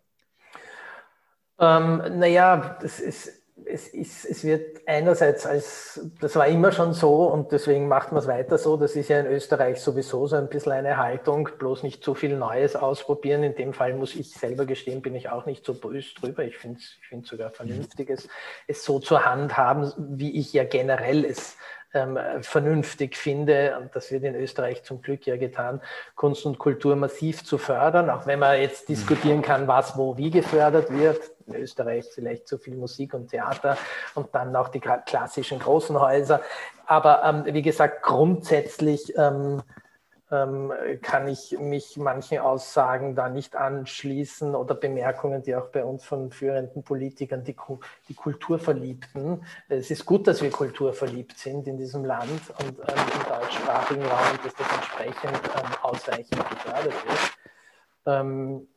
Ähm, naja, das ist es, ist, es wird einerseits als, das war immer schon so und deswegen macht man es weiter so. Das ist ja in Österreich sowieso so ein bisschen eine Haltung, bloß nicht zu viel Neues ausprobieren. In dem Fall muss ich selber gestehen, bin ich auch nicht so böse drüber. Ich finde es ich sogar vernünftig, es, es so zur Hand haben, wie ich ja generell es ähm, vernünftig finde, und das wird in Österreich zum Glück ja getan, Kunst und Kultur massiv zu fördern, auch wenn man jetzt diskutieren kann, was wo wie gefördert wird. In Österreich vielleicht zu viel Musik und Theater und dann auch die klassischen großen Häuser. Aber ähm, wie gesagt, grundsätzlich ähm, ähm, kann ich mich manchen Aussagen da nicht anschließen oder Bemerkungen, die auch bei uns von führenden Politikern, die, die Kulturverliebten, es ist gut, dass wir kulturverliebt sind in diesem Land und ähm, im deutschsprachigen Raum, dass das entsprechend ähm, ausreichend gefördert wird. Ähm,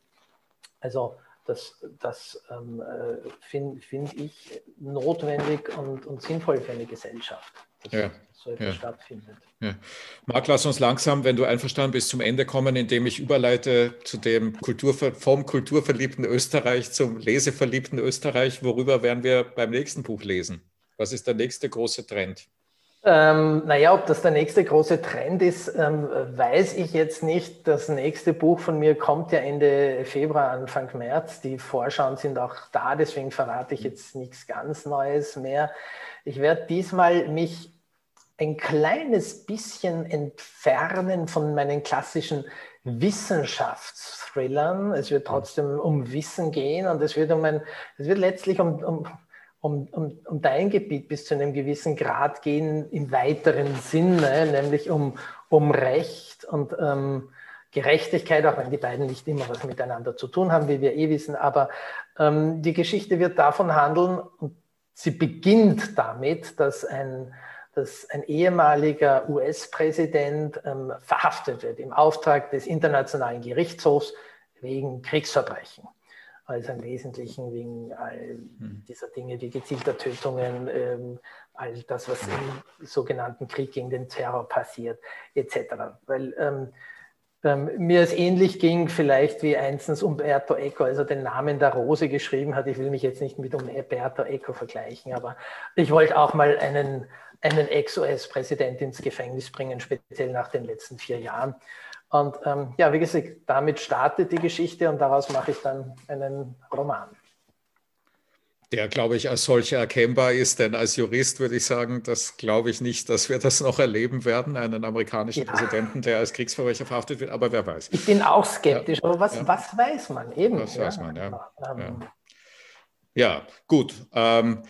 also das, das ähm, äh, finde find ich notwendig und, und sinnvoll für eine Gesellschaft. Das, ja so etwas ja. stattfindet. Ja. Marc, lass uns langsam, wenn du einverstanden bist, zum Ende kommen, indem ich überleite zu dem Kultur, vom kulturverliebten Österreich zum leseverliebten Österreich. Worüber werden wir beim nächsten Buch lesen? Was ist der nächste große Trend? Ähm, naja, ob das der nächste große Trend ist, ähm, weiß ich jetzt nicht. Das nächste Buch von mir kommt ja Ende Februar, Anfang März. Die Vorschauen sind auch da, deswegen verrate ich jetzt nichts ganz Neues mehr. Ich werde diesmal mich ein kleines bisschen entfernen von meinen klassischen Wissenschaftsthrillern. Es wird trotzdem um Wissen gehen und es wird um ein, es wird letztlich um, um, um, um, um dein Gebiet bis zu einem gewissen Grad gehen im weiteren Sinne, nämlich um, um Recht und ähm, Gerechtigkeit, auch wenn die beiden nicht immer was miteinander zu tun haben, wie wir eh wissen. Aber ähm, die Geschichte wird davon handeln und sie beginnt damit, dass ein dass ein ehemaliger US-Präsident ähm, verhaftet wird im Auftrag des Internationalen Gerichtshofs wegen Kriegsverbrechen. Also im Wesentlichen wegen all hm. dieser Dinge wie gezielter Tötungen, ähm, all das, was im sogenannten Krieg gegen den Terror passiert, etc. Weil ähm, ähm, mir es ähnlich ging, vielleicht wie einstens Umberto Eco, also den Namen der Rose geschrieben hat. Ich will mich jetzt nicht mit Umberto Eco vergleichen, aber ich wollte auch mal einen einen Ex-US-Präsident ins Gefängnis bringen, speziell nach den letzten vier Jahren. Und ähm, ja, wie gesagt, damit startet die Geschichte und daraus mache ich dann einen Roman. Der, glaube ich, als solcher erkennbar ist, denn als Jurist würde ich sagen, das glaube ich nicht, dass wir das noch erleben werden, einen amerikanischen ja. Präsidenten, der als Kriegsverbrecher verhaftet wird, aber wer weiß. Ich bin auch skeptisch, ja. aber was, ja. was weiß man eben? Was weiß man, ja. Ähm, Ja, gut. Ähm,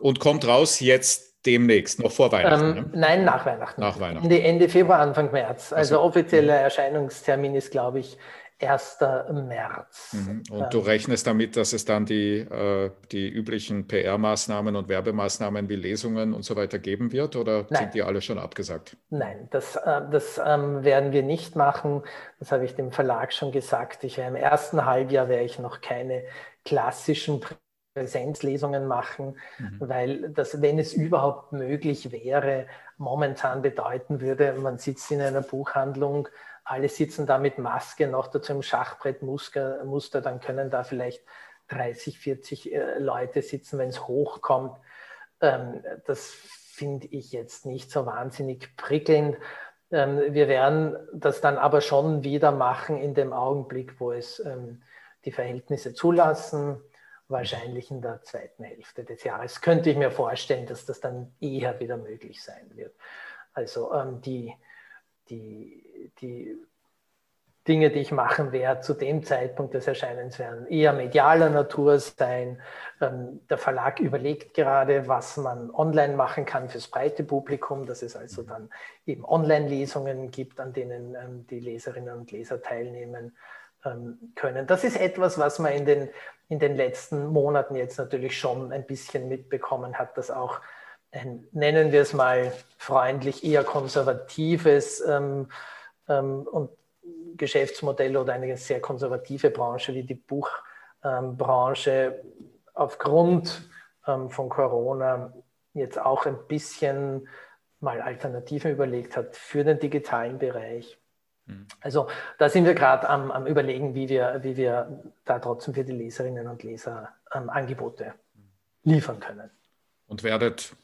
und kommt raus jetzt demnächst, noch vor Weihnachten? Ähm, ne? Nein, nach Weihnachten. Nach Weihnachten. Ende, Ende Februar, Anfang März. Also, also offizieller Erscheinungstermin ist, glaube ich, 1. März. Mhm. Und du rechnest damit, dass es dann die, äh, die üblichen PR-Maßnahmen und Werbemaßnahmen wie Lesungen und so weiter geben wird oder Nein. sind die alle schon abgesagt? Nein, das, äh, das ähm, werden wir nicht machen. Das habe ich dem Verlag schon gesagt. Ich, Im ersten Halbjahr werde ich noch keine klassischen Präsenzlesungen machen, mhm. weil das, wenn es überhaupt möglich wäre, momentan bedeuten würde, man sitzt in einer Buchhandlung, alle sitzen da mit Maske, noch dazu im Schachbrettmuster, dann können da vielleicht 30, 40 äh, Leute sitzen, wenn es hochkommt. Ähm, das finde ich jetzt nicht so wahnsinnig prickelnd. Ähm, wir werden das dann aber schon wieder machen in dem Augenblick, wo es ähm, die Verhältnisse zulassen, wahrscheinlich in der zweiten Hälfte des Jahres. Könnte ich mir vorstellen, dass das dann eher wieder möglich sein wird. Also die, die, die Dinge, die ich machen werde zu dem Zeitpunkt des Erscheinens, werden eher medialer Natur sein. Ähm, der Verlag überlegt gerade, was man online machen kann fürs breite Publikum, dass es also dann eben Online-Lesungen gibt, an denen ähm, die Leserinnen und Leser teilnehmen ähm, können. Das ist etwas, was man in den, in den letzten Monaten jetzt natürlich schon ein bisschen mitbekommen hat, dass auch ein, nennen wir es mal freundlich, eher konservatives ähm, ähm, und Geschäftsmodell oder eine sehr konservative Branche wie die Buchbranche ähm, aufgrund ähm, von Corona jetzt auch ein bisschen mal Alternativen überlegt hat für den digitalen Bereich. Mhm. Also da sind wir gerade am, am, Überlegen, wie wir, wie wir da trotzdem für die Leserinnen und Leser ähm, Angebote liefern können. Und werdet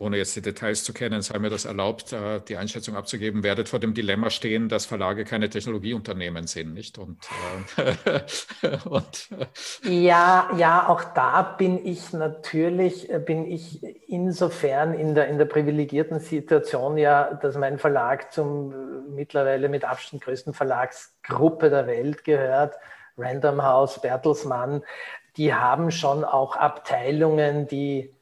ohne jetzt die Details zu kennen, sei mir das erlaubt, äh, die Einschätzung abzugeben, werdet vor dem Dilemma stehen, dass Verlage keine Technologieunternehmen sind, nicht? Und, äh, und ja, ja, auch da bin ich natürlich, bin ich insofern in der, in der privilegierten Situation ja, dass mein Verlag zum mittlerweile mit Abstand größten Verlagsgruppe der Welt gehört, Random House, Bertelsmann, die haben schon auch Abteilungen, die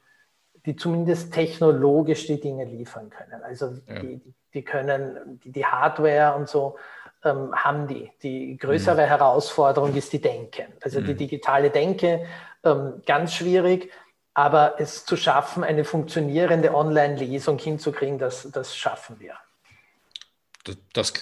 die zumindest technologisch die Dinge liefern können. Also ja. die, die können, die, die, Hardware und so ähm, haben die. Die größere mhm. Herausforderung ist die Denke. Also mhm. die digitale Denke, ähm, ganz schwierig, aber es zu schaffen, eine funktionierende Online-Lesung hinzukriegen, das, das schaffen wir. Das,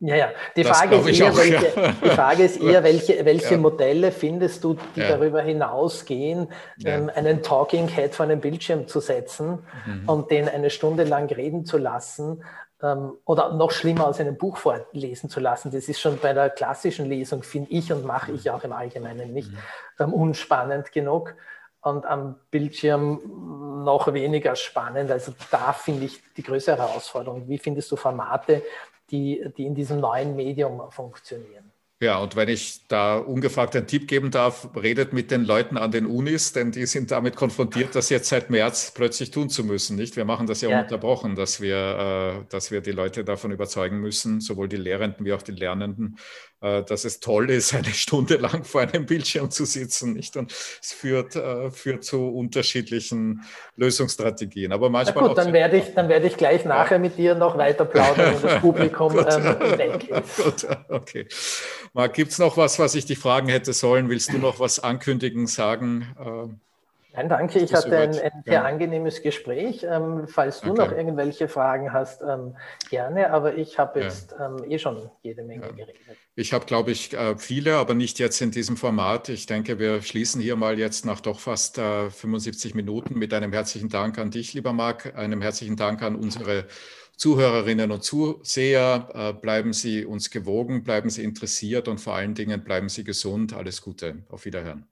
ja, ja. Die, Frage ist, eher, auch, welche, ja. die Frage ist eher, welche, welche ja. Modelle findest du, die ja. darüber hinausgehen, ähm, einen Talking Head vor einem Bildschirm zu setzen mhm. und den eine Stunde lang reden zu lassen ähm, oder noch schlimmer aus einem Buch vorlesen zu lassen. Das ist schon bei der klassischen Lesung, finde ich und mache ich auch im Allgemeinen nicht, mhm. ähm, unspannend genug und am Bildschirm noch weniger spannend. Also da finde ich die größere Herausforderung. Wie findest du Formate, die, die in diesem neuen Medium funktionieren. Ja, und wenn ich da ungefragt einen Tipp geben darf, redet mit den Leuten an den Unis, denn die sind damit konfrontiert, das jetzt seit März plötzlich tun zu müssen. Nicht? Wir machen das ja, ja. unterbrochen, dass wir, äh, dass wir die Leute davon überzeugen müssen, sowohl die Lehrenden wie auch die Lernenden, dass es toll ist, eine Stunde lang vor einem Bildschirm zu sitzen. Nicht? Und es führt, äh, führt zu unterschiedlichen Lösungsstrategien. Aber manchmal. Na gut, dann werde, ich, dann werde ich gleich nachher mit dir noch weiter plaudern, wenn das Publikum ähm, weg ist. Gut, okay. Marc, gibt es noch was, was ich dich fragen hätte sollen? Willst du noch was ankündigen, sagen? Ähm, Nein, danke. Ich hatte ein, ein sehr ja. angenehmes Gespräch. Ähm, falls du okay. noch irgendwelche Fragen hast, ähm, gerne. Aber ich habe jetzt ja. ähm, eh schon jede Menge ja. geredet. Ich habe, glaube ich, äh, viele, aber nicht jetzt in diesem Format. Ich denke, wir schließen hier mal jetzt nach doch fast äh, 75 Minuten mit einem herzlichen Dank an dich, lieber Marc, einem herzlichen Dank an unsere Zuhörerinnen und Zuseher. Äh, bleiben Sie uns gewogen, bleiben Sie interessiert und vor allen Dingen bleiben Sie gesund. Alles Gute. Auf Wiederhören.